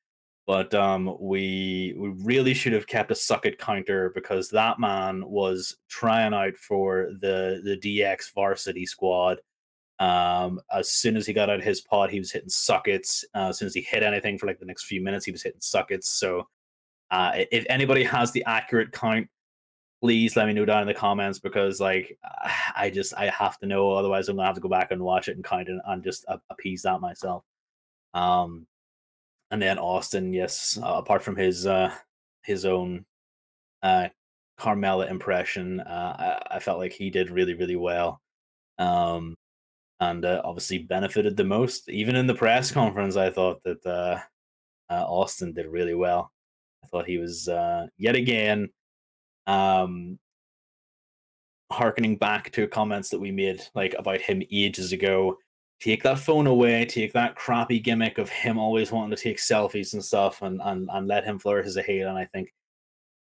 but um, we we really should have kept a suck it counter because that man was trying out for the the DX varsity squad. Um, as soon as he got out of his pod, he was hitting suckets. Uh, as soon as he hit anything for like the next few minutes, he was hitting suckets. So, uh, if anybody has the accurate count, please let me know down in the comments because like I just I have to know. Otherwise, I'm gonna have to go back and watch it and count it and just appease that myself. Um, and then Austin, yes, uh, apart from his uh, his own uh, Carmella impression, uh, I, I, felt like he did really really well, um, and uh, obviously benefited the most. Even in the press conference, I thought that uh, uh, Austin did really well. I thought he was uh, yet again um, harkening back to comments that we made like about him ages ago take that phone away, take that crappy gimmick of him always wanting to take selfies and stuff, and and, and let him flourish as a heel. And I think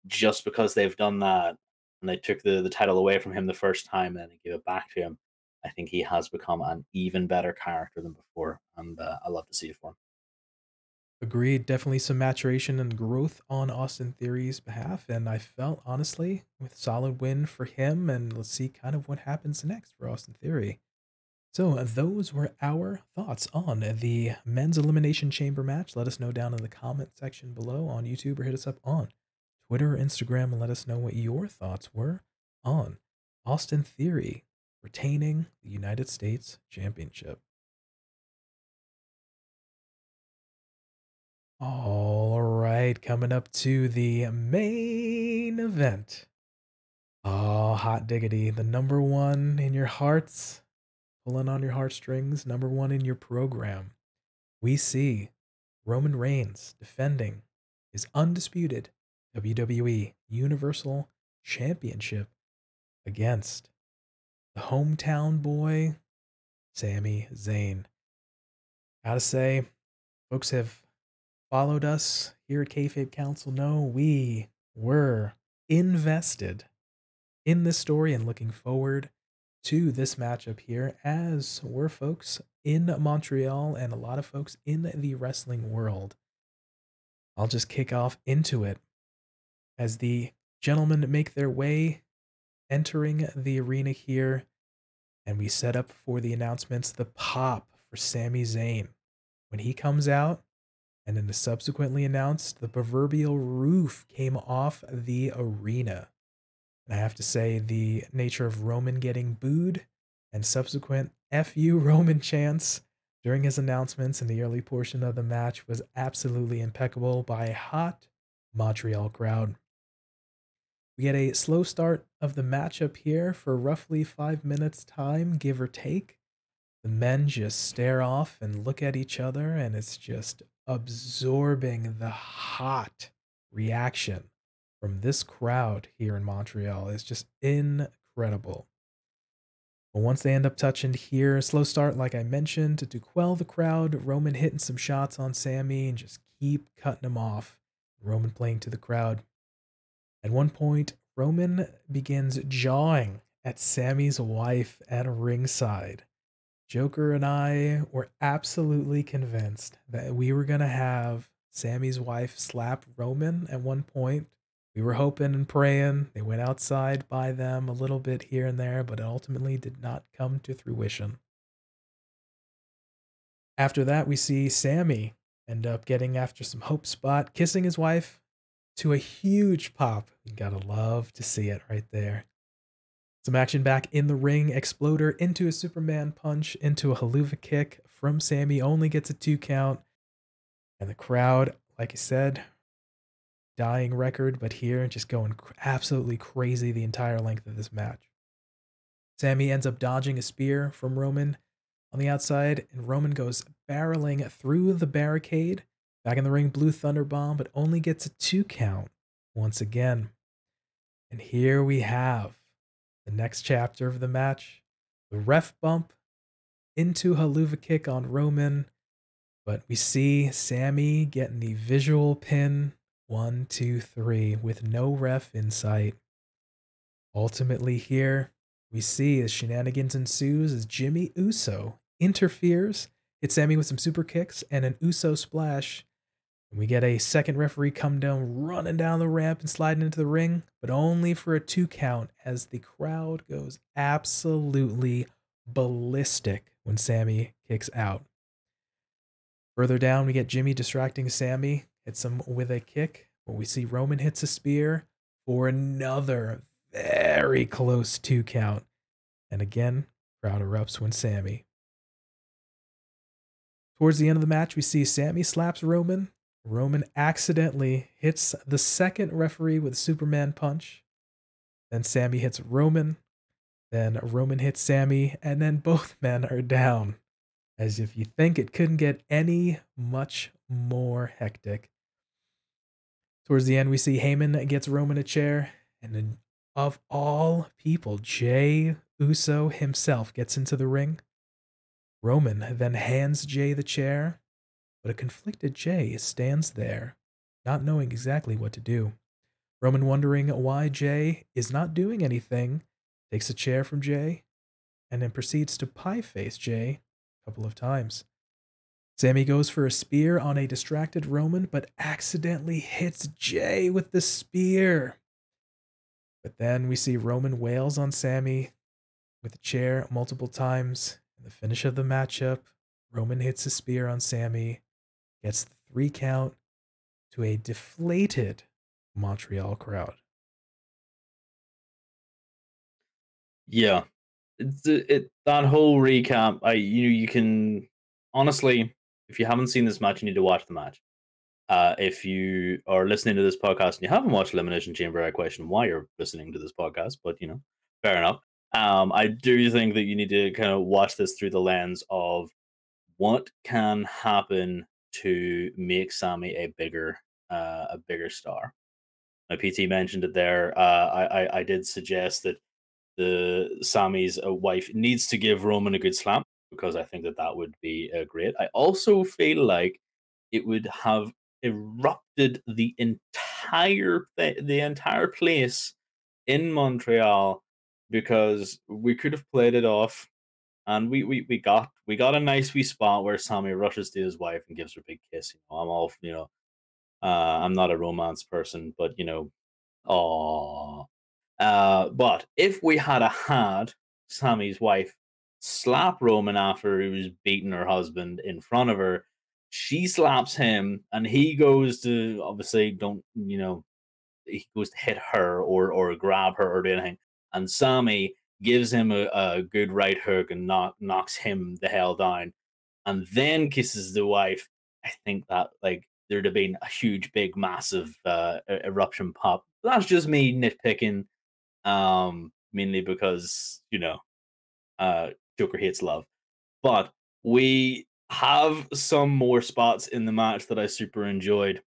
just because they've done that and they took the, the title away from him the first time and then they gave it back to him, I think he has become an even better character than before, and uh, I love to see it for him. Agreed. Definitely some maturation and growth on Austin Theory's behalf. And I felt, honestly, with solid win for him. And let's see kind of what happens next for Austin Theory. So, those were our thoughts on the men's elimination chamber match. Let us know down in the comment section below on YouTube or hit us up on Twitter or Instagram and let us know what your thoughts were on Austin Theory retaining the United States Championship. All right, coming up to the main event. Oh, hot diggity. The number one in your hearts pulling on your heartstrings, number one in your program, we see Roman Reigns defending his undisputed WWE Universal Championship against the hometown boy, Sami Zayn. Gotta say, folks have followed us here at Kayfabe Kouncil know we were invested in this story and looking forward to this matchup here, as were folks in Montreal and a lot of folks in the wrestling world. I'll just kick off into it as the gentlemen make their way entering the arena here, and we set up for the announcements the pop for Sami Zayn. When he comes out, and then the subsequently announced, the proverbial roof came off the arena. And I have to say, the nature of Roman getting booed and subsequent FU Roman chants during his announcements in the early portion of the match was absolutely impeccable by a hot Montreal crowd. We get a slow start of the matchup here for roughly five minutes' time, give or take. The men just stare off and look at each other, and it's just absorbing the hot reaction from this crowd here in Montreal is just incredible. But once they end up touching here, slow start, like I mentioned, to quell the crowd. Roman hitting some shots on Sami and just keep cutting him off. Roman playing to the crowd. At one point, Roman begins jawing at Sami's wife at ringside. Joker and I were absolutely convinced that we were gonna have Sami's wife slap Roman at one point. We were hoping and praying. They went outside by them a little bit here and there, but it ultimately did not come to fruition. After that, we see Sami end up getting after some hope spot, kissing his wife to a huge pop. You gotta love to see it right there. Some action back in the ring. Exploder into a Superman punch, into a Helluva kick from Sami. Only gets a two count. And the crowd, like I said, dying record, but here just going absolutely crazy the entire length of this match. Sami ends up dodging a spear from Roman on the outside, and Roman goes barreling through the barricade. Back in the ring, Blue Thunder Bomb, but only gets a two count once again. And here we have the next chapter of the match the ref bump into Helluva kick on Roman. But we see Sami getting the visual pin one, two, three with no ref in sight. Ultimately, here we see as shenanigans ensues as Jimmy Uso interferes, hits Sami with some super kicks and an Uso splash. We get a second referee come down, running down the ramp and sliding into the ring, but only for a two count as the crowd goes absolutely ballistic when Sami kicks out. Further down, we get Jimmy distracting Sami, hits him with a kick. We see Roman hits a spear for another very close two count. And again, crowd erupts when Sami Towards the end of the match, we see Sami slaps Roman. Roman accidentally hits the second referee with Superman punch. Then Sami hits Roman. Then Roman hits Sami, and then both men are down. As if you think it couldn't get any much more hectic. Towards the end, we see Heyman gets Roman a chair, and then, of all people, Jey Uso himself gets into the ring. Roman then hands Jey the chair, but a conflicted Jey stands there, not knowing exactly what to do. Roman wondering why Jey is not doing anything, takes a chair from Jey and then proceeds to pie face Jey a couple of times. Sami goes for a spear on a distracted Roman, but accidentally hits Jey with the spear. But then we see Roman wails on Sami with a chair multiple times, in the finish of the matchup, Roman hits a spear on Sami, gets the three count to a deflated Montreal crowd. Yeah, it's it that whole recap. I you you can honestly, if you haven't seen this match, you need to watch the match. Uh, if you are listening to this podcast and you haven't watched Elimination Chamber, I question why you're listening to this podcast, but you know, fair enough. Um, I do think that you need to kind of watch this through the lens of what can happen to make Sami a bigger uh, a bigger star. My PT mentioned it there. Uh, I, I, I did suggest that the Sami's uh, wife needs to give Roman a good slap because I think that that would be uh, great. I also feel like it would have erupted the entire the entire place in Montreal because we could have played it off and we, we, we got we got a nice wee spot where Sami rushes to his wife and gives her a big kiss. You know, I'm all you know, uh, I'm not a romance person, but you know, oh. Uh, but if we had a had Sami's wife slap Roman after he was beating her husband in front of her, she slaps him, and he goes to obviously don't you know, he goes to hit her or or grab her or do anything and Sami gives him a, a good right hook and knock, knocks him the hell down, and then kisses the wife. I think that like there'd have been a huge, big, massive uh, eruption pop. That's just me nitpicking, um, mainly because you know, uh, Joker hates love, but we have some more spots in the match that I super enjoyed.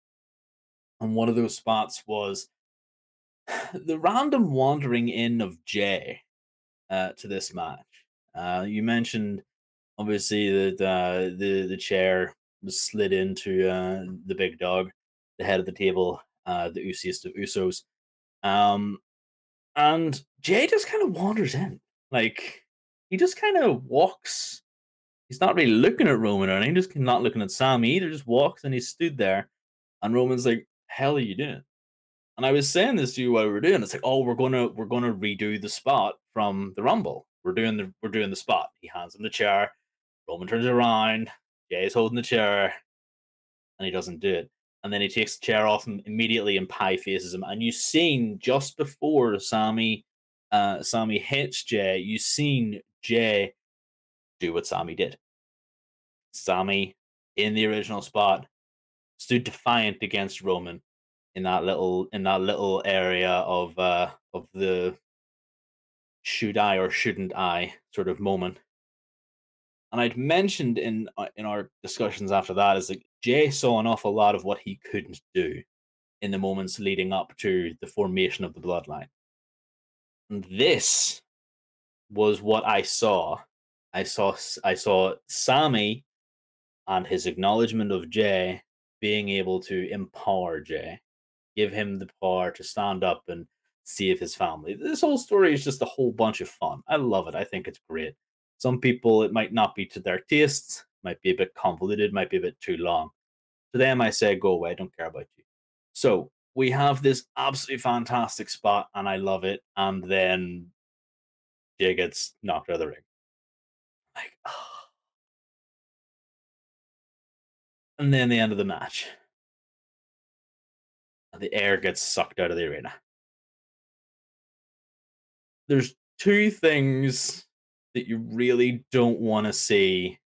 And one of those spots was the random wandering in of Jey uh, to this match. Uh, you mentioned obviously that uh, the the chair was slid into uh, the big dog, the head of the table, uh, the Usiest of Usos, um, and Jey just kind of wanders in, like he just kind of walks he's not really looking at Roman or anything, just not looking at Sami either. Just walks and he stood there, and Roman's like, "Hell, are you doing?" And I was saying this to you while we were doing. It's like, oh, we're gonna we're gonna redo the spot from the Rumble. We're doing the we're doing the spot. He hands him the chair. Roman turns around. Jey's holding the chair, and he doesn't do it. And then he takes the chair off him immediately, and Pie faces him. And you've seen just before Sami, uh, Sami hits Jey, You've seen Jey do what Sami did. Sami in the original spot stood defiant against Roman in that little in that little area of uh of the should I or shouldn't I sort of moment. And I'd mentioned in uh, in our discussions after that is that Jey saw an awful lot of what he couldn't do in the moments leading up to the formation of the bloodline. And this was what I saw. I saw I saw Sami and his acknowledgement of Jey being able to empower Jey, give him the power to stand up and save his family. This whole story is just a whole bunch of fun. I love it. I think it's great. Some people, it might not be to their tastes, might be a bit convoluted, might be a bit too long. To them, I say, go away, I don't care about you. So we have this absolutely fantastic spot, and I love it. And then Jey gets knocked out of the ring. Like, oh. And then the end of the match. The air gets sucked out of the arena. There's two things that you really don't want to see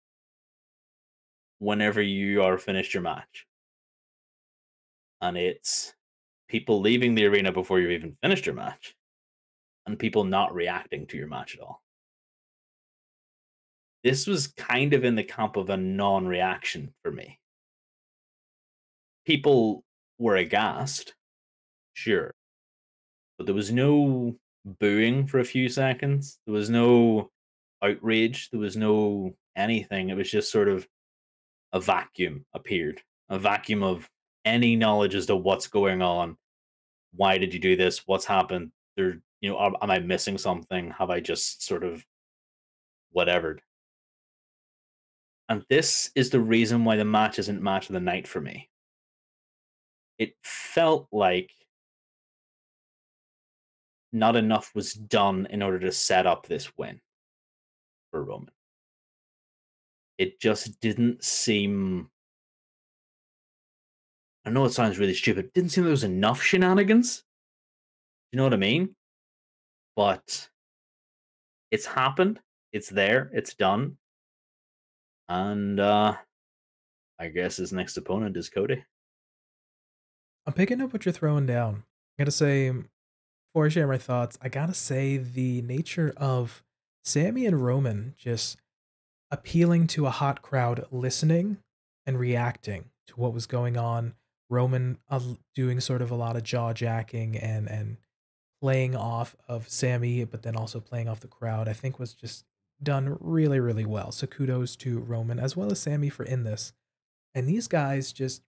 whenever you are finished your match. And it's people leaving the arena before you've even finished your match, and people not reacting to your match at all. This was kind of in the camp of a non reaction for me. People were aghast, sure, but there was no booing for a few seconds. There was no outrage. There was no anything. It was just sort of a vacuum appeared, a vacuum of any knowledge as to what's going on. Why did you do this? What's happened? There, you know, am I missing something? Have I just sort of whatever? And this is the reason why the match isn't match of the night for me. It felt like not enough was done in order to set up this win for Roman. It just didn't seem. I know it sounds really stupid. It didn't seem there was enough shenanigans. You know what I mean? But it's happened. It's there. It's done. And uh I guess his next opponent is Cody. I'm picking up what you're throwing down. I gotta say, before I share my thoughts, I gotta say the nature of Sami and Roman just appealing to a hot crowd listening and reacting to what was going on. Roman uh, doing sort of a lot of jaw jacking and and playing off of Sami, but then also playing off the crowd. I think was just done really really well. So kudos to Roman as well as Sami for in this. And these guys just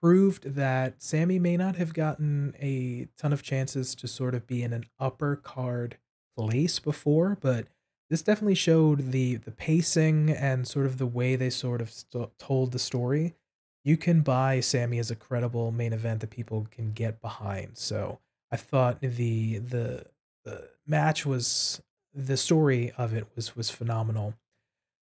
proved that Sami may not have gotten a ton of chances to sort of be in an upper card place before, but this definitely showed the the pacing and sort of the way they sort of st- told the story. You can buy Sami as a credible main event that people can get behind. So I thought the the the match was the story of it was was phenomenal.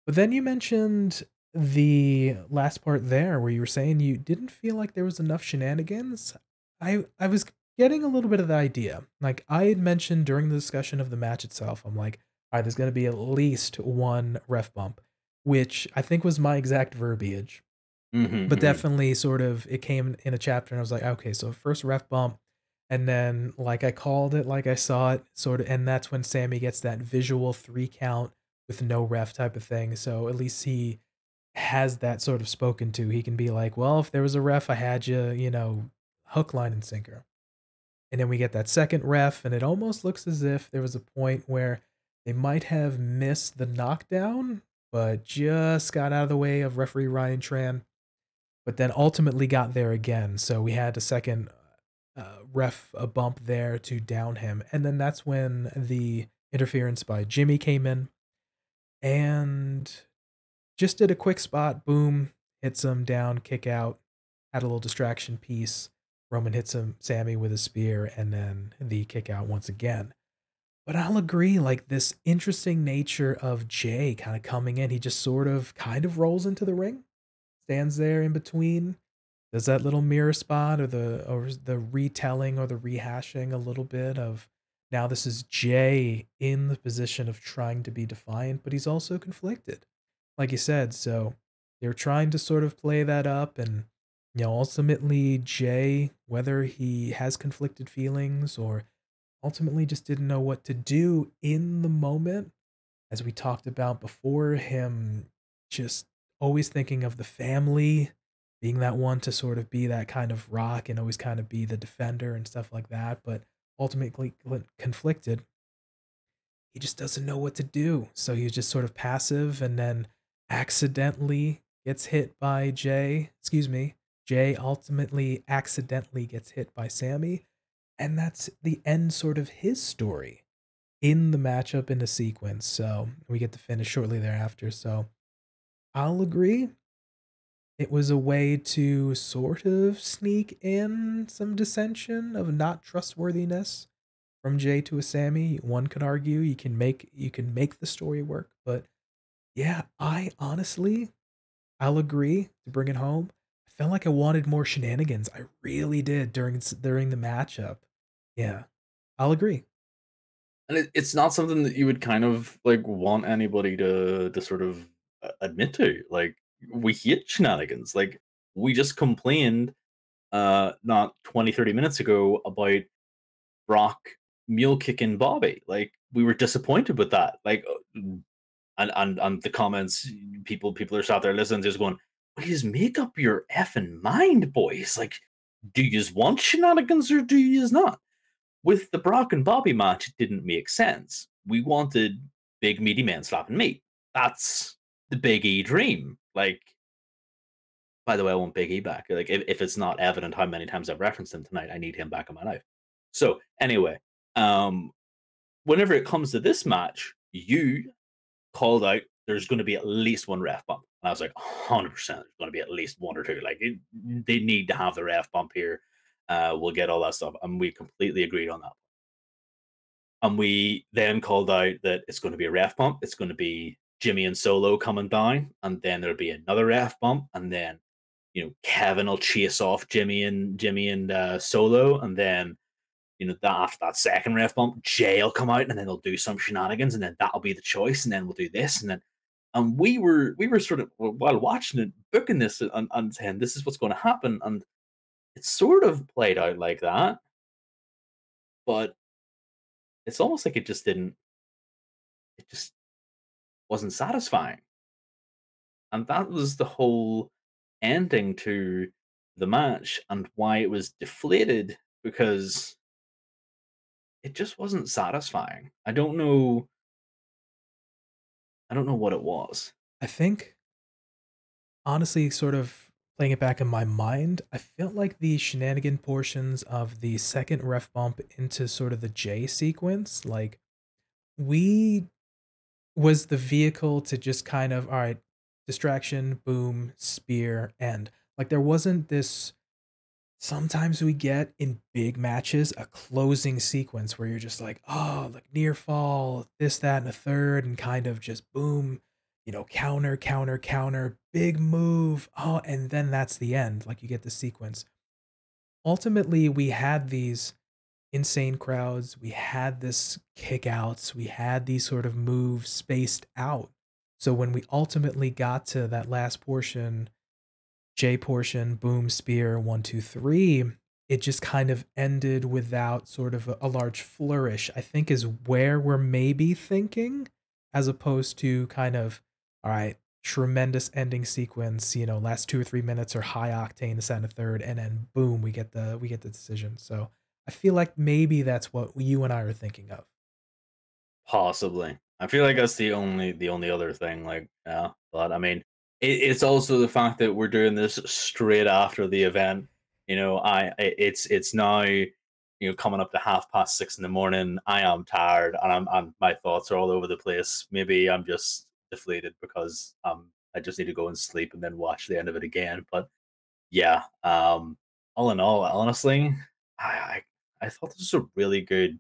But then you mentioned the last part there where you were saying you didn't feel like there was enough shenanigans. I I was getting a little bit of the idea. Like I had mentioned during the discussion of the match itself, I'm like, all right, there's going to be at least one ref bump, which I think was my exact verbiage. Mm-hmm, but mm-hmm. definitely sort of it came in a chapter and I was like, okay, so first ref bump and then like I called it like I saw it sort of and that's when Sami gets that visual 3 count with no ref type of thing. So at least he has that sort of spoken to. He can be like, well, if there was a ref, I had you, you know, hook, line, and sinker. And then we get that second ref, and it almost looks as if there was a point where they might have missed the knockdown, but just got out of the way of referee Ryan Tran, but then ultimately got there again. So we had a second uh, ref a bump there to down him. And then that's when the interference by Jimmy came in. And just did a quick spot, boom, hits him down, kick out, had a little distraction piece. Roman hits him, Sami with a spear, and then the kick out once again. But I'll agree, like this interesting nature of Jey kind of coming in, he just sort of kind of rolls into the ring, stands there in between, does that little mirror spot or the or the retelling or the rehashing a little bit of now this is Jey in the position of trying to be defiant, but he's also conflicted. Like you said, so they're trying to sort of play that up and you know, ultimately Jey, whether he has conflicted feelings or ultimately just didn't know what to do in the moment, as we talked about before, him just always thinking of the family, being that one to sort of be that kind of rock and always kind of be the defender and stuff like that, but ultimately conflicted. He just doesn't know what to do. So he's just sort of passive and then accidentally gets hit by Jey. Excuse me. Jey ultimately accidentally gets hit by Sami. And that's the end sort of his story in the matchup in the sequence. So we get to finish shortly thereafter. So I'll agree. It was a way to sort of sneak in some dissension of not trustworthiness from Jey to a Sami. One could argue you can make you can make the story work, but yeah, I honestly I'll agree to bring it home. I felt like I wanted more shenanigans. I really did during during the matchup. Yeah, I'll agree. And it, it's not something that you would kind of like want anybody to to sort of uh, admit to. Like we hate shenanigans. Like we just complained uh not 20 30 minutes ago about Brock mule kicking Bobby. Like we were disappointed with that. Like uh, and and and the comments people people are sat there listening just going, please make up your effing mind, boys. Like, do you want shenanigans or do you not? With the Brock and Bobby match, it didn't make sense. We wanted big meaty men slapping meat. That's the Big E dream. Like, by the way, I want Big E back. Like, if, if it's not evident how many times I've referenced him tonight, I need him back in my life. So, anyway, um, whenever it comes to this match, you called out there's going to be at least one ref bump. And I was like, 100% there's going to be at least one or two. Like, it, they need to have the ref bump here. Uh, we'll get all that stuff. And we completely agreed on that. And we then called out that it's going to be a ref bump. It's going to be Jimmy and Solo coming down. And then there'll be another ref bump. And then, you know, Kevin will chase off Jimmy and Jimmy and uh, Solo. And then you know, that after that second ref bump, Jey will come out and then they'll do some shenanigans, and then that'll be the choice, and then we'll do this, and then and we were we were sort of while watching it, booking this and, and saying this is what's going to happen, and it sort of played out like that, but it's almost like it just didn't. It just wasn't satisfying, and that was the whole ending to the match and why it was deflated because it just wasn't satisfying. I don't know I don't know what it was. I think honestly, sort of playing it back in my mind, I felt like the shenanigan portions of the second ref bump into sort of the Jey sequence, like we was the vehicle to just kind of all right, distraction, boom, spear, end. Like there wasn't this sometimes we get in big matches a closing sequence where you're just like, oh, like near fall, this, that, and a third, and kind of just boom, you know, counter, counter, counter, big move. Oh, and then that's the end. Like you get the sequence. Ultimately, we had these insane crowds. We had this kickouts. We had these sort of moves spaced out. So when we ultimately got to that last portion Jey portion, boom, spear, one, two, three, it just kind of ended without sort of a, a, large flourish, I think is where we're maybe thinking, as opposed to kind of, all right, tremendous ending sequence, you know, last two or three minutes are high octane, the second third, and then boom, we get the we get the decision. So I feel like maybe that's what you and I are thinking of. Possibly. I feel like that's the only the only other thing. Like, yeah, but I mean, it's also the fact that we're doing this straight after the event. You know, I it's it's now you know coming up to half past six in the morning. I am tired and I'm, I'm my thoughts are all over the place. Maybe I'm just deflated because I'm I just need to go and sleep and then watch the end of it again. But yeah, um, all in all, honestly, I I, I thought this was a really good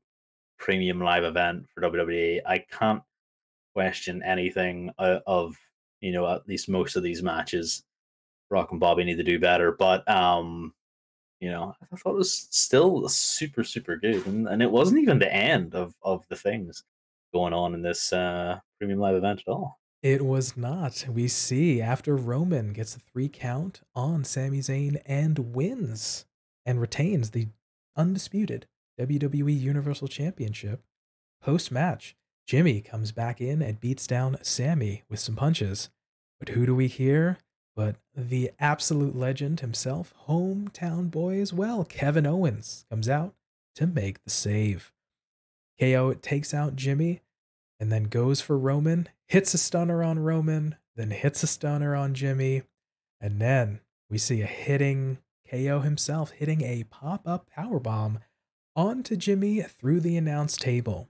premium live event for WWE. I can't question anything uh, of you know at least most of these matches. Brock and Bobby need to do better, but um, you know, I thought it was still super super good, and, and it wasn't even the end of of the things going on in this uh premium live event at all. It was not. We see after Roman gets a three count on Sami Zayn and wins and retains the undisputed WWE Universal Championship. Post match, Jimmy comes back in and beats down Sami with some punches. But who do we hear? But the absolute legend himself, hometown boy as well, Kevin Owens, comes out to make the save. KO takes out Jimmy and then goes for Roman, hits a stunner on Roman, then hits a stunner on Jimmy, and then we see a hitting KO himself hitting a pop up power bomb onto Jimmy through the announce table.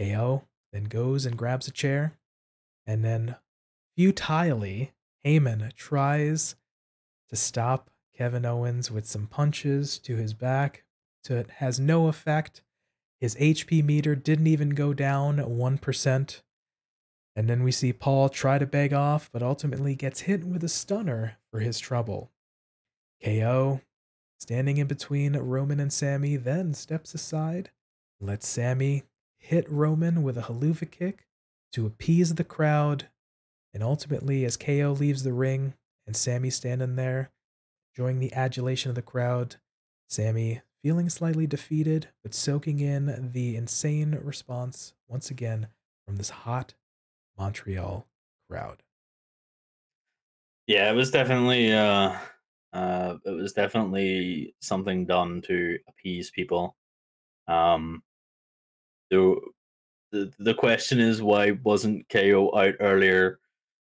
KO then goes and grabs a chair, and then futilely, Heyman tries to stop Kevin Owens with some punches to his back. So it has no effect. His HP meter didn't even go down 1%. And then we see Paul try to beg off, but ultimately gets hit with a stunner for his trouble. KO, standing in between Roman and Sami, then steps aside, lets Sami hit Roman with a Helluva kick to appease the crowd, and ultimately, as KO leaves the ring and Sami standing there, enjoying the adulation of the crowd, Sami feeling slightly defeated, but soaking in the insane response once again from this hot Montreal crowd. Yeah, it was definitely uh uh it was definitely something done to appease people. Um the the, question is why wasn't KO out earlier?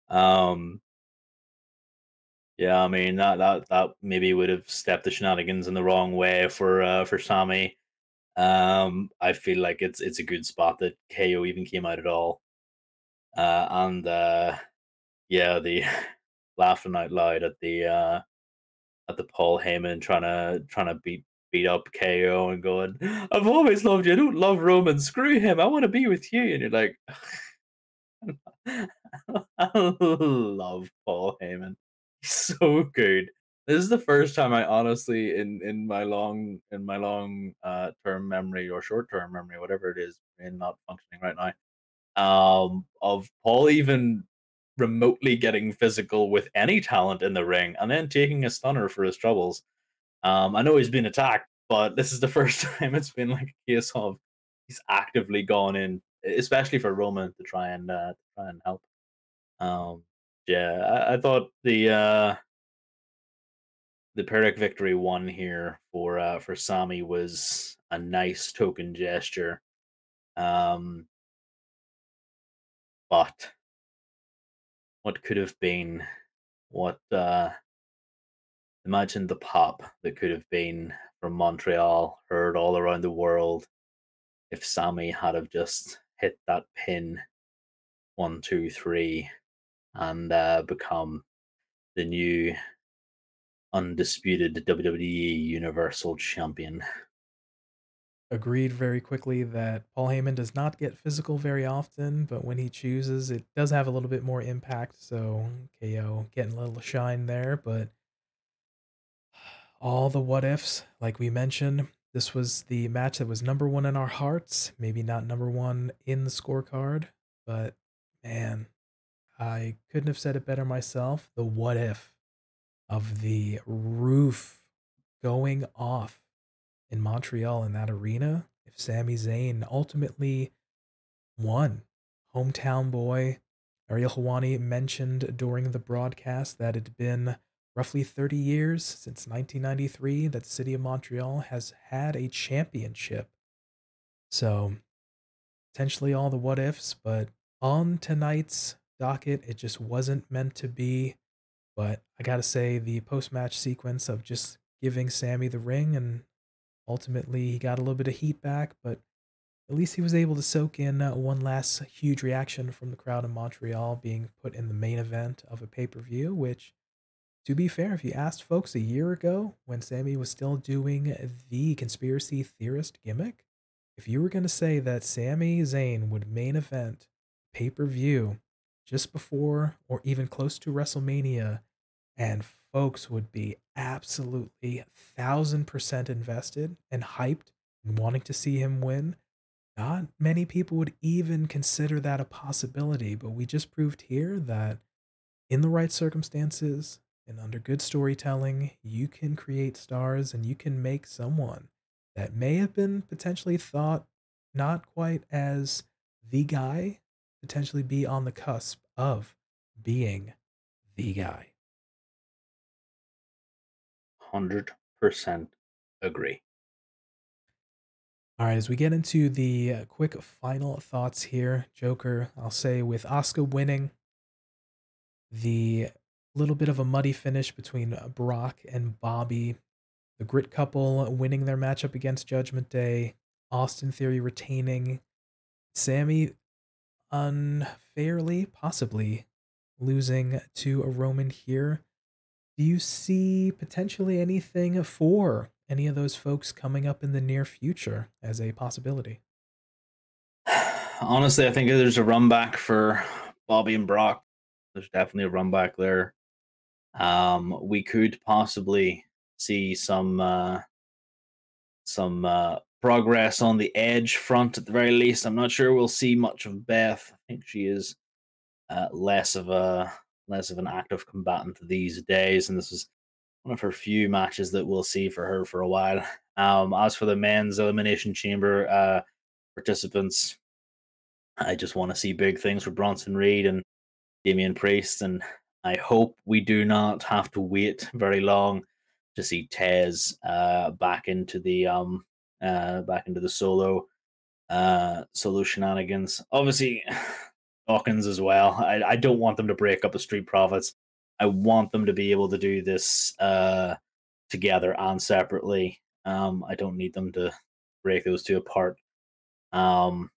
Um yeah, I mean that that that maybe would have stepped the shenanigans in the wrong way for uh for Sami. Um I feel like it's it's a good spot that KO even came out at all. Uh and uh yeah, the laughing out loud at the uh at the Paul Heyman trying to trying to beat beat up KO and going, I've always loved you. I don't love Roman. Screw him. I want to be with you. And you're like, I love Paul Heyman. He's so good. This is the first time I honestly, in in my long in my long uh term memory or short term memory, whatever it is, and not functioning right now, um, of Paul even remotely getting physical with any talent in the ring and then taking a stunner for his troubles. Um, I know he's been attacked, but this is the first time it's been like a case of he's actively gone in, especially for Roman to try and uh, try and help. Um, yeah, I, I thought the uh, the Pyrrhic victory one here for uh, for Sami was a nice token gesture. Um, but what could have been, what uh, imagine the pop that could have been from Montreal, heard all around the world, if Sami had have just hit that pin one, two, three, and uh, become the new undisputed WWE Universal Champion. Agreed very quickly that Paul Heyman does not get physical very often, but when he chooses, it does have a little bit more impact. So KO getting a little shine there, but all the what ifs, like we mentioned, this was the match that was number one in our hearts. Maybe not number one in the scorecard, but man, I couldn't have said it better myself. The what if of the roof going off in Montreal in that arena if Sami Zayn ultimately won. Hometown boy Ariel Helwani mentioned during the broadcast that it had been roughly 30 years since 1993 that the city of Montreal has had a championship. So, potentially all the what ifs, but on tonight's docket, it just wasn't meant to be. But I gotta say, the post match sequence of just giving Sami the ring and ultimately he got a little bit of heat back, but at least he was able to soak in uh, one last huge reaction from the crowd in Montreal being put in the main event of a pay per view, which, to be fair, if you asked folks a year ago when Sami was still doing the conspiracy theorist gimmick, if you were going to say that Sami Zayn would main event pay per view just before or even close to WrestleMania, and folks would be absolutely thousand percent invested and hyped and wanting to see him win, not many people would even consider that a possibility. But we just proved here that in the right circumstances and under good storytelling, you can create stars and you can make someone that may have been potentially thought not quite as the guy potentially be on the cusp of being the guy. 100% agree. All right, as we get into the uh, quick final thoughts here, Joker, I'll say with Asuka winning, the little bit of a muddy finish between uh, Brock and Bobby, the Grit couple winning their matchup against Judgment Day, Austin Theory retaining, Sami unfairly, possibly losing to a Roman here. Do you see potentially anything for any of those folks coming up in the near future as a possibility? Honestly, I think there's a run back for Bobby and Brock. There's definitely a run back there. Um, we could possibly see some uh, some uh, progress on the edge front at the very least. I'm not sure we'll see much of Beth. I think she is uh, less of a less of an active combatant these days, and this is one of her few matches that we'll see for her for a while. Um, as for the men's elimination chamber uh, participants, I just want to see big things for Bronson Reed and Damian Priest, and I hope we do not have to wait very long to see Tez uh, back into the um, uh, back into the solo uh, solo shenanigans. Obviously, Dawkins as well. I, I don't want them to break up the Street Profits. I want them to be able to do this uh, together and separately. Um, I don't need them to break those two apart. Um,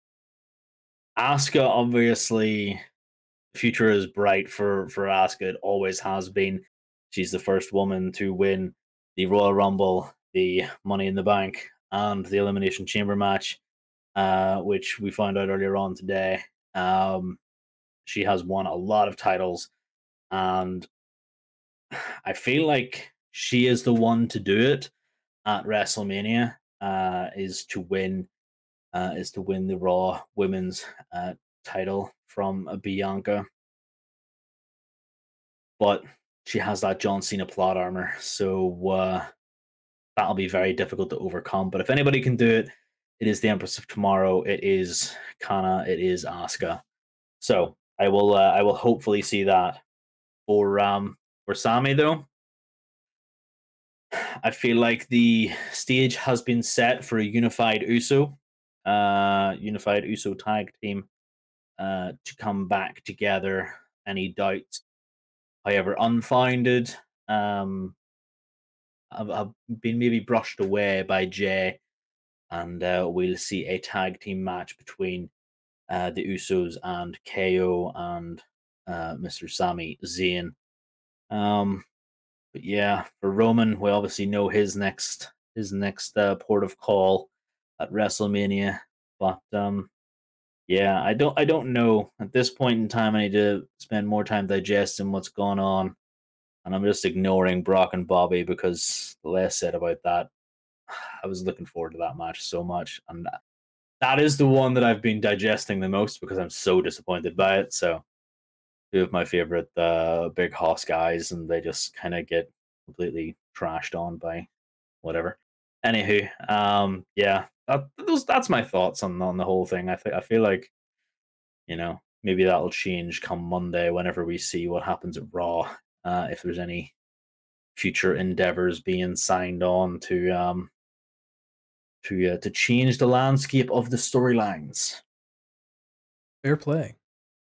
Asuka, obviously, future is bright for for Asuka. It always has been. She's the first woman to win the Royal Rumble, the Money in the Bank, and the Elimination Chamber match, uh, which we found out earlier on today. Um, she has won a lot of titles, and I feel like she is the one to do it at WrestleMania. Uh, is to win, uh, is to win the Raw Women's uh, title from a Bianca. But she has that John Cena plot armor, so uh, that'll be very difficult to overcome. But if anybody can do it, it is the Empress of Tomorrow. It is Kana. It is Asuka. So I will. Uh, I will hopefully see that. For um for Sami though, I feel like the stage has been set for a unified USO, uh, unified USO tag team, uh, to come back together. Any doubts, however unfounded, um, have, have been maybe brushed away by Jey, and uh, we'll see a tag team match between uh, the Usos and KO and uh, Mr. Sami Zayn. Um, but yeah, for Roman, we obviously know his next his next uh, port of call at WrestleMania. But um, yeah, I don't I don't know at this point in time. I need to spend more time digesting what's going on and I'm just ignoring Brock and Bobby because the less said about that, I was looking forward to that match so much, and that is the one that I've been digesting the most because I'm so disappointed by it. So, two of my favorite uh, big hoss guys, and they just kind of get completely trashed on by whatever. Anywho, um, yeah, that, those that's my thoughts on on the whole thing. I think I feel like, you know, maybe that'll change come Monday whenever we see what happens at Raw uh, if there's any future endeavors being signed on to um, to uh, to change the landscape of the storylines. Fair play.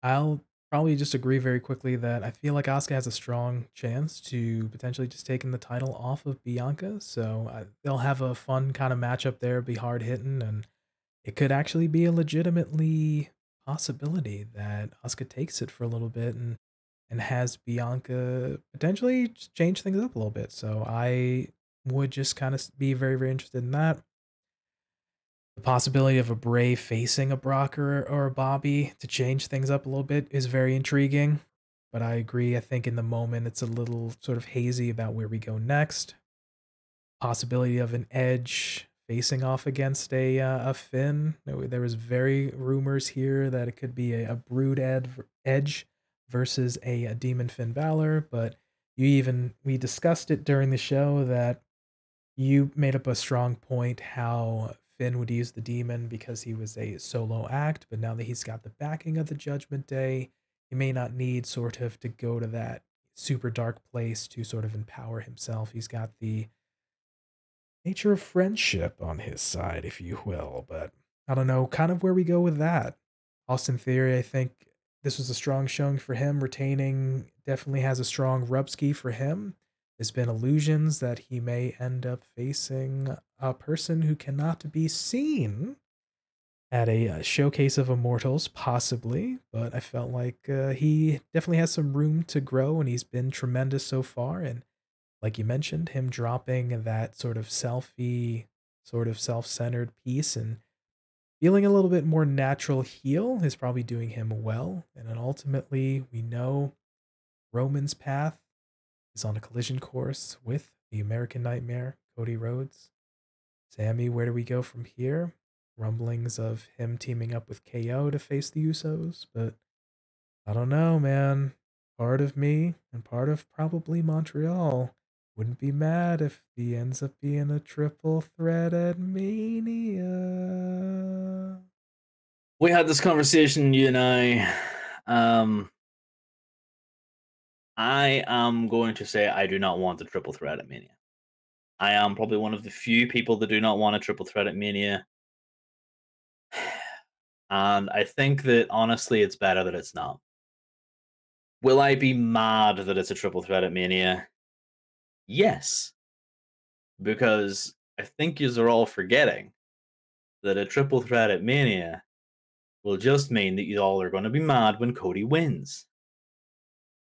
I'll probably just agree very quickly that I feel like Asuka has a strong chance to potentially just taking the title off of Bianca. So uh, they'll have a fun kind of matchup there, be hard hitting, and it could actually be a legitimately possibility that Asuka takes it for a little bit and and has Bianca potentially change things up a little bit. So I would just kind of be very very interested in that. The possibility of a Bray facing a Brock or, or a Bobby to change things up a little bit is very intriguing. But I agree. I think in the moment it's a little sort of hazy about where we go next. Possibility of an Edge facing off against a uh, a Finn. There was very rumors here that it could be a, a Brood ed, Edge versus a, a Demon Finn Balor, but you even we discussed it during the show that you made up a strong point how Finn would use the demon because he was a solo act, but now that he's got the backing of the Judgment Day, he may not need sort of to go to that super dark place to sort of empower himself. He's got the nature of friendship on his side, if you will, but I don't know kind of where we go with that. Austin Theory, I think this was a strong showing for him. Retaining definitely has a strong rub ski for him. There's been illusions that he may end up facing a person who cannot be seen at a, uh, showcase of immortals, possibly. But I felt like uh, he definitely has some room to grow, and he's been tremendous so far. And like you mentioned, him dropping that sort of selfie, sort of self centered piece and feeling a little bit more natural heel is probably doing him well. And then ultimately, we know Roman's path is on a collision course with the American Nightmare, Cody Rhodes. Sami, where do we go from here? Rumblings of him teaming up with KO to face the Usos, but I don't know, man. Part of me and part of probably Montreal wouldn't be mad if he ends up being a triple threat at Mania. We had this conversation, you and I. Um, I am going to say I do not want a triple threat at Mania. I am probably one of the few people that do not want a triple threat at Mania. And I think that honestly, it's better that it's not. Will I be mad that it's a triple threat at Mania? Yes. Because I think you are all forgetting that a triple threat at Mania will just mean that you all are going to be mad when Cody wins.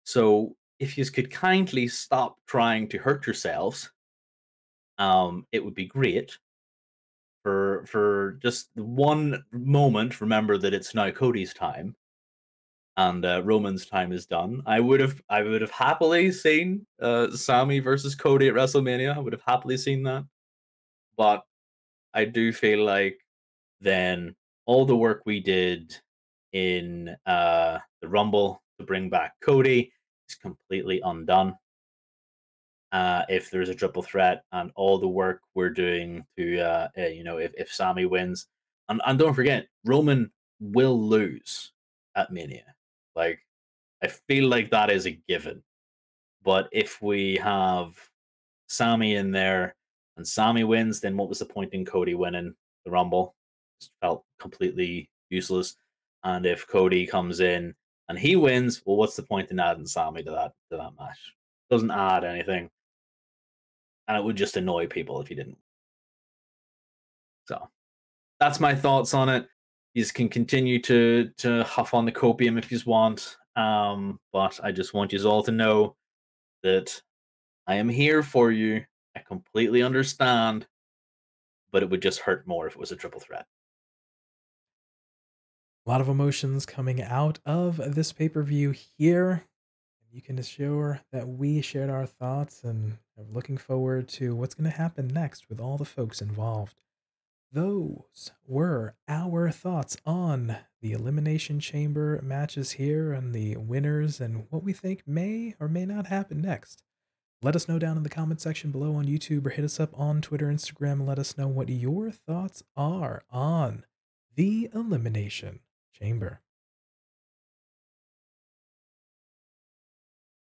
So if you could kindly stop trying to hurt yourselves, um, it would be great. For for just one moment, remember that it's now Cody's time, and uh, Roman's time is done. I would have I would have happily seen uh, Sami versus Cody at WrestleMania. I would have happily seen that, but I do feel like then all the work we did in uh, the Rumble to bring back Cody is completely undone. Uh, if there's a triple threat and all the work we're doing to, uh, uh, you know, if, if Sami wins, and, and don't forget, Roman will lose at Mania. Like, I feel like that is a given. But if we have Sami in there and Sami wins, then what was the point in Cody winning the Rumble? Just felt completely useless. And if Cody comes in and he wins, well, what's the point in adding Sami to that to that match? Doesn't add anything, and it would just annoy people if he didn't. So, that's my thoughts on it. You can continue to to huff on the copium if you want, um, but I just want you all to know that I am here for you. I completely understand, but it would just hurt more if it was a triple threat a lot of emotions coming out of this pay per view here. You can assure that we shared our thoughts and are looking forward to what's going to happen next with all the folks involved. Those were our thoughts on the Elimination Chamber matches here and the winners and what we think may or may not happen next. Let us know down in the comment section below on YouTube or hit us up on Twitter, Instagram, let us know what your thoughts are on the Elimination chamber.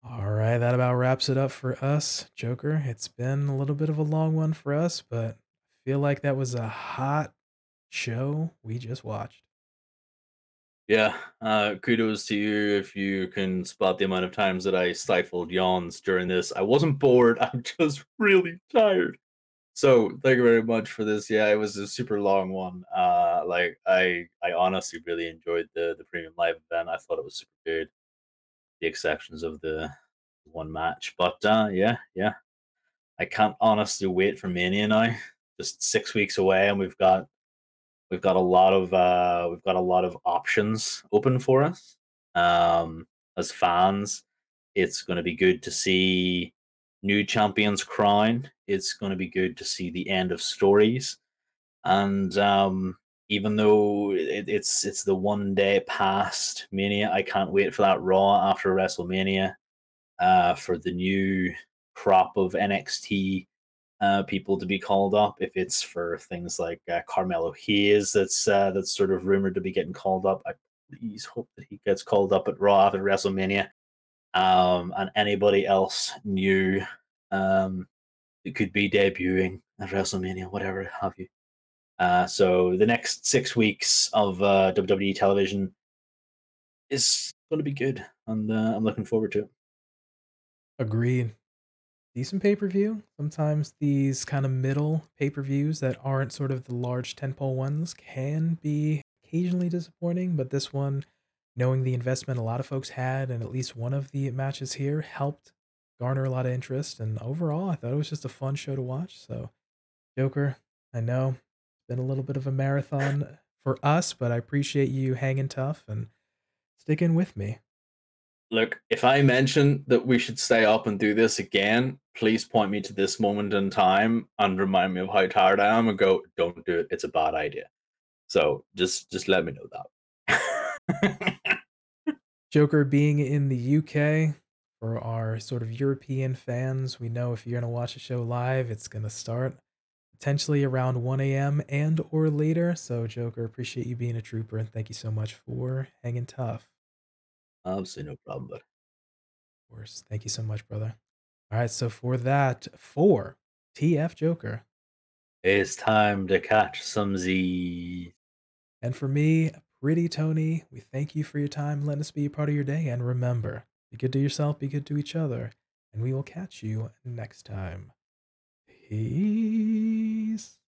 All right, that about wraps it up for us, Joker. It's been a little bit of a long one for us, but I feel like that was a hot show we just watched. Yeah, uh, kudos to you if you can spot the amount of times that I stifled yawns during this. I wasn't bored, I'm just really tired. So thank you very much for this. Yeah, it was a super long one. Uh, like I, I honestly really enjoyed the the premium live event. I thought it was super good. The exceptions of the one match, but uh, yeah, yeah, I can't honestly wait for Mania now. Just six weeks away, and we've got we've got a lot of uh, we've got a lot of options open for us. Um, as fans, it's going to be good to see new champions crown. It's going to be good to see the end of stories, and um, even though it, it's it's the one day past Mania, I can't wait for that Raw after WrestleMania, uh, for the new crop of NXT uh, people to be called up. If it's for things like uh, Carmelo Hayes, that's uh, that's sort of rumored to be getting called up. I please hope that he gets called up at Raw after WrestleMania. Um, and anybody else new um, it could be debuting at WrestleMania, whatever have you. Uh, so the next six weeks of uh, WWE television is going to be good, and uh, I'm looking forward to it. Agreed. Decent pay per view. Sometimes these kind of middle pay per views that aren't sort of the large tentpole ones can be occasionally disappointing, but this one, knowing the investment a lot of folks had, and at least one of the matches here helped garner a lot of interest. And overall, I thought it was just a fun show to watch. So, Joker, I know it's been a little bit of a marathon for us, but I appreciate you hanging tough and sticking with me. Look, if I mention that we should stay up and do this again, please point me to this moment in time and remind me of how tired I am and go, don't do it. It's a bad idea. So just just let me know that. Joker being in the UK for our sort of European fans, we know if you're gonna watch a show live, it's gonna start potentially around 1 a.m. and or later. So Joker, appreciate you being a trooper and thank you so much for hanging tough. Absolutely no problem, but Of course. Thank you so much, brother. All right, so for that, for TF Joker, it's time to catch some Z. and for me, Pretty Tony, we thank you for your time, letting us be a part of your day, and remember, be good to yourself, be good to each other, and we will catch you next time. Peace.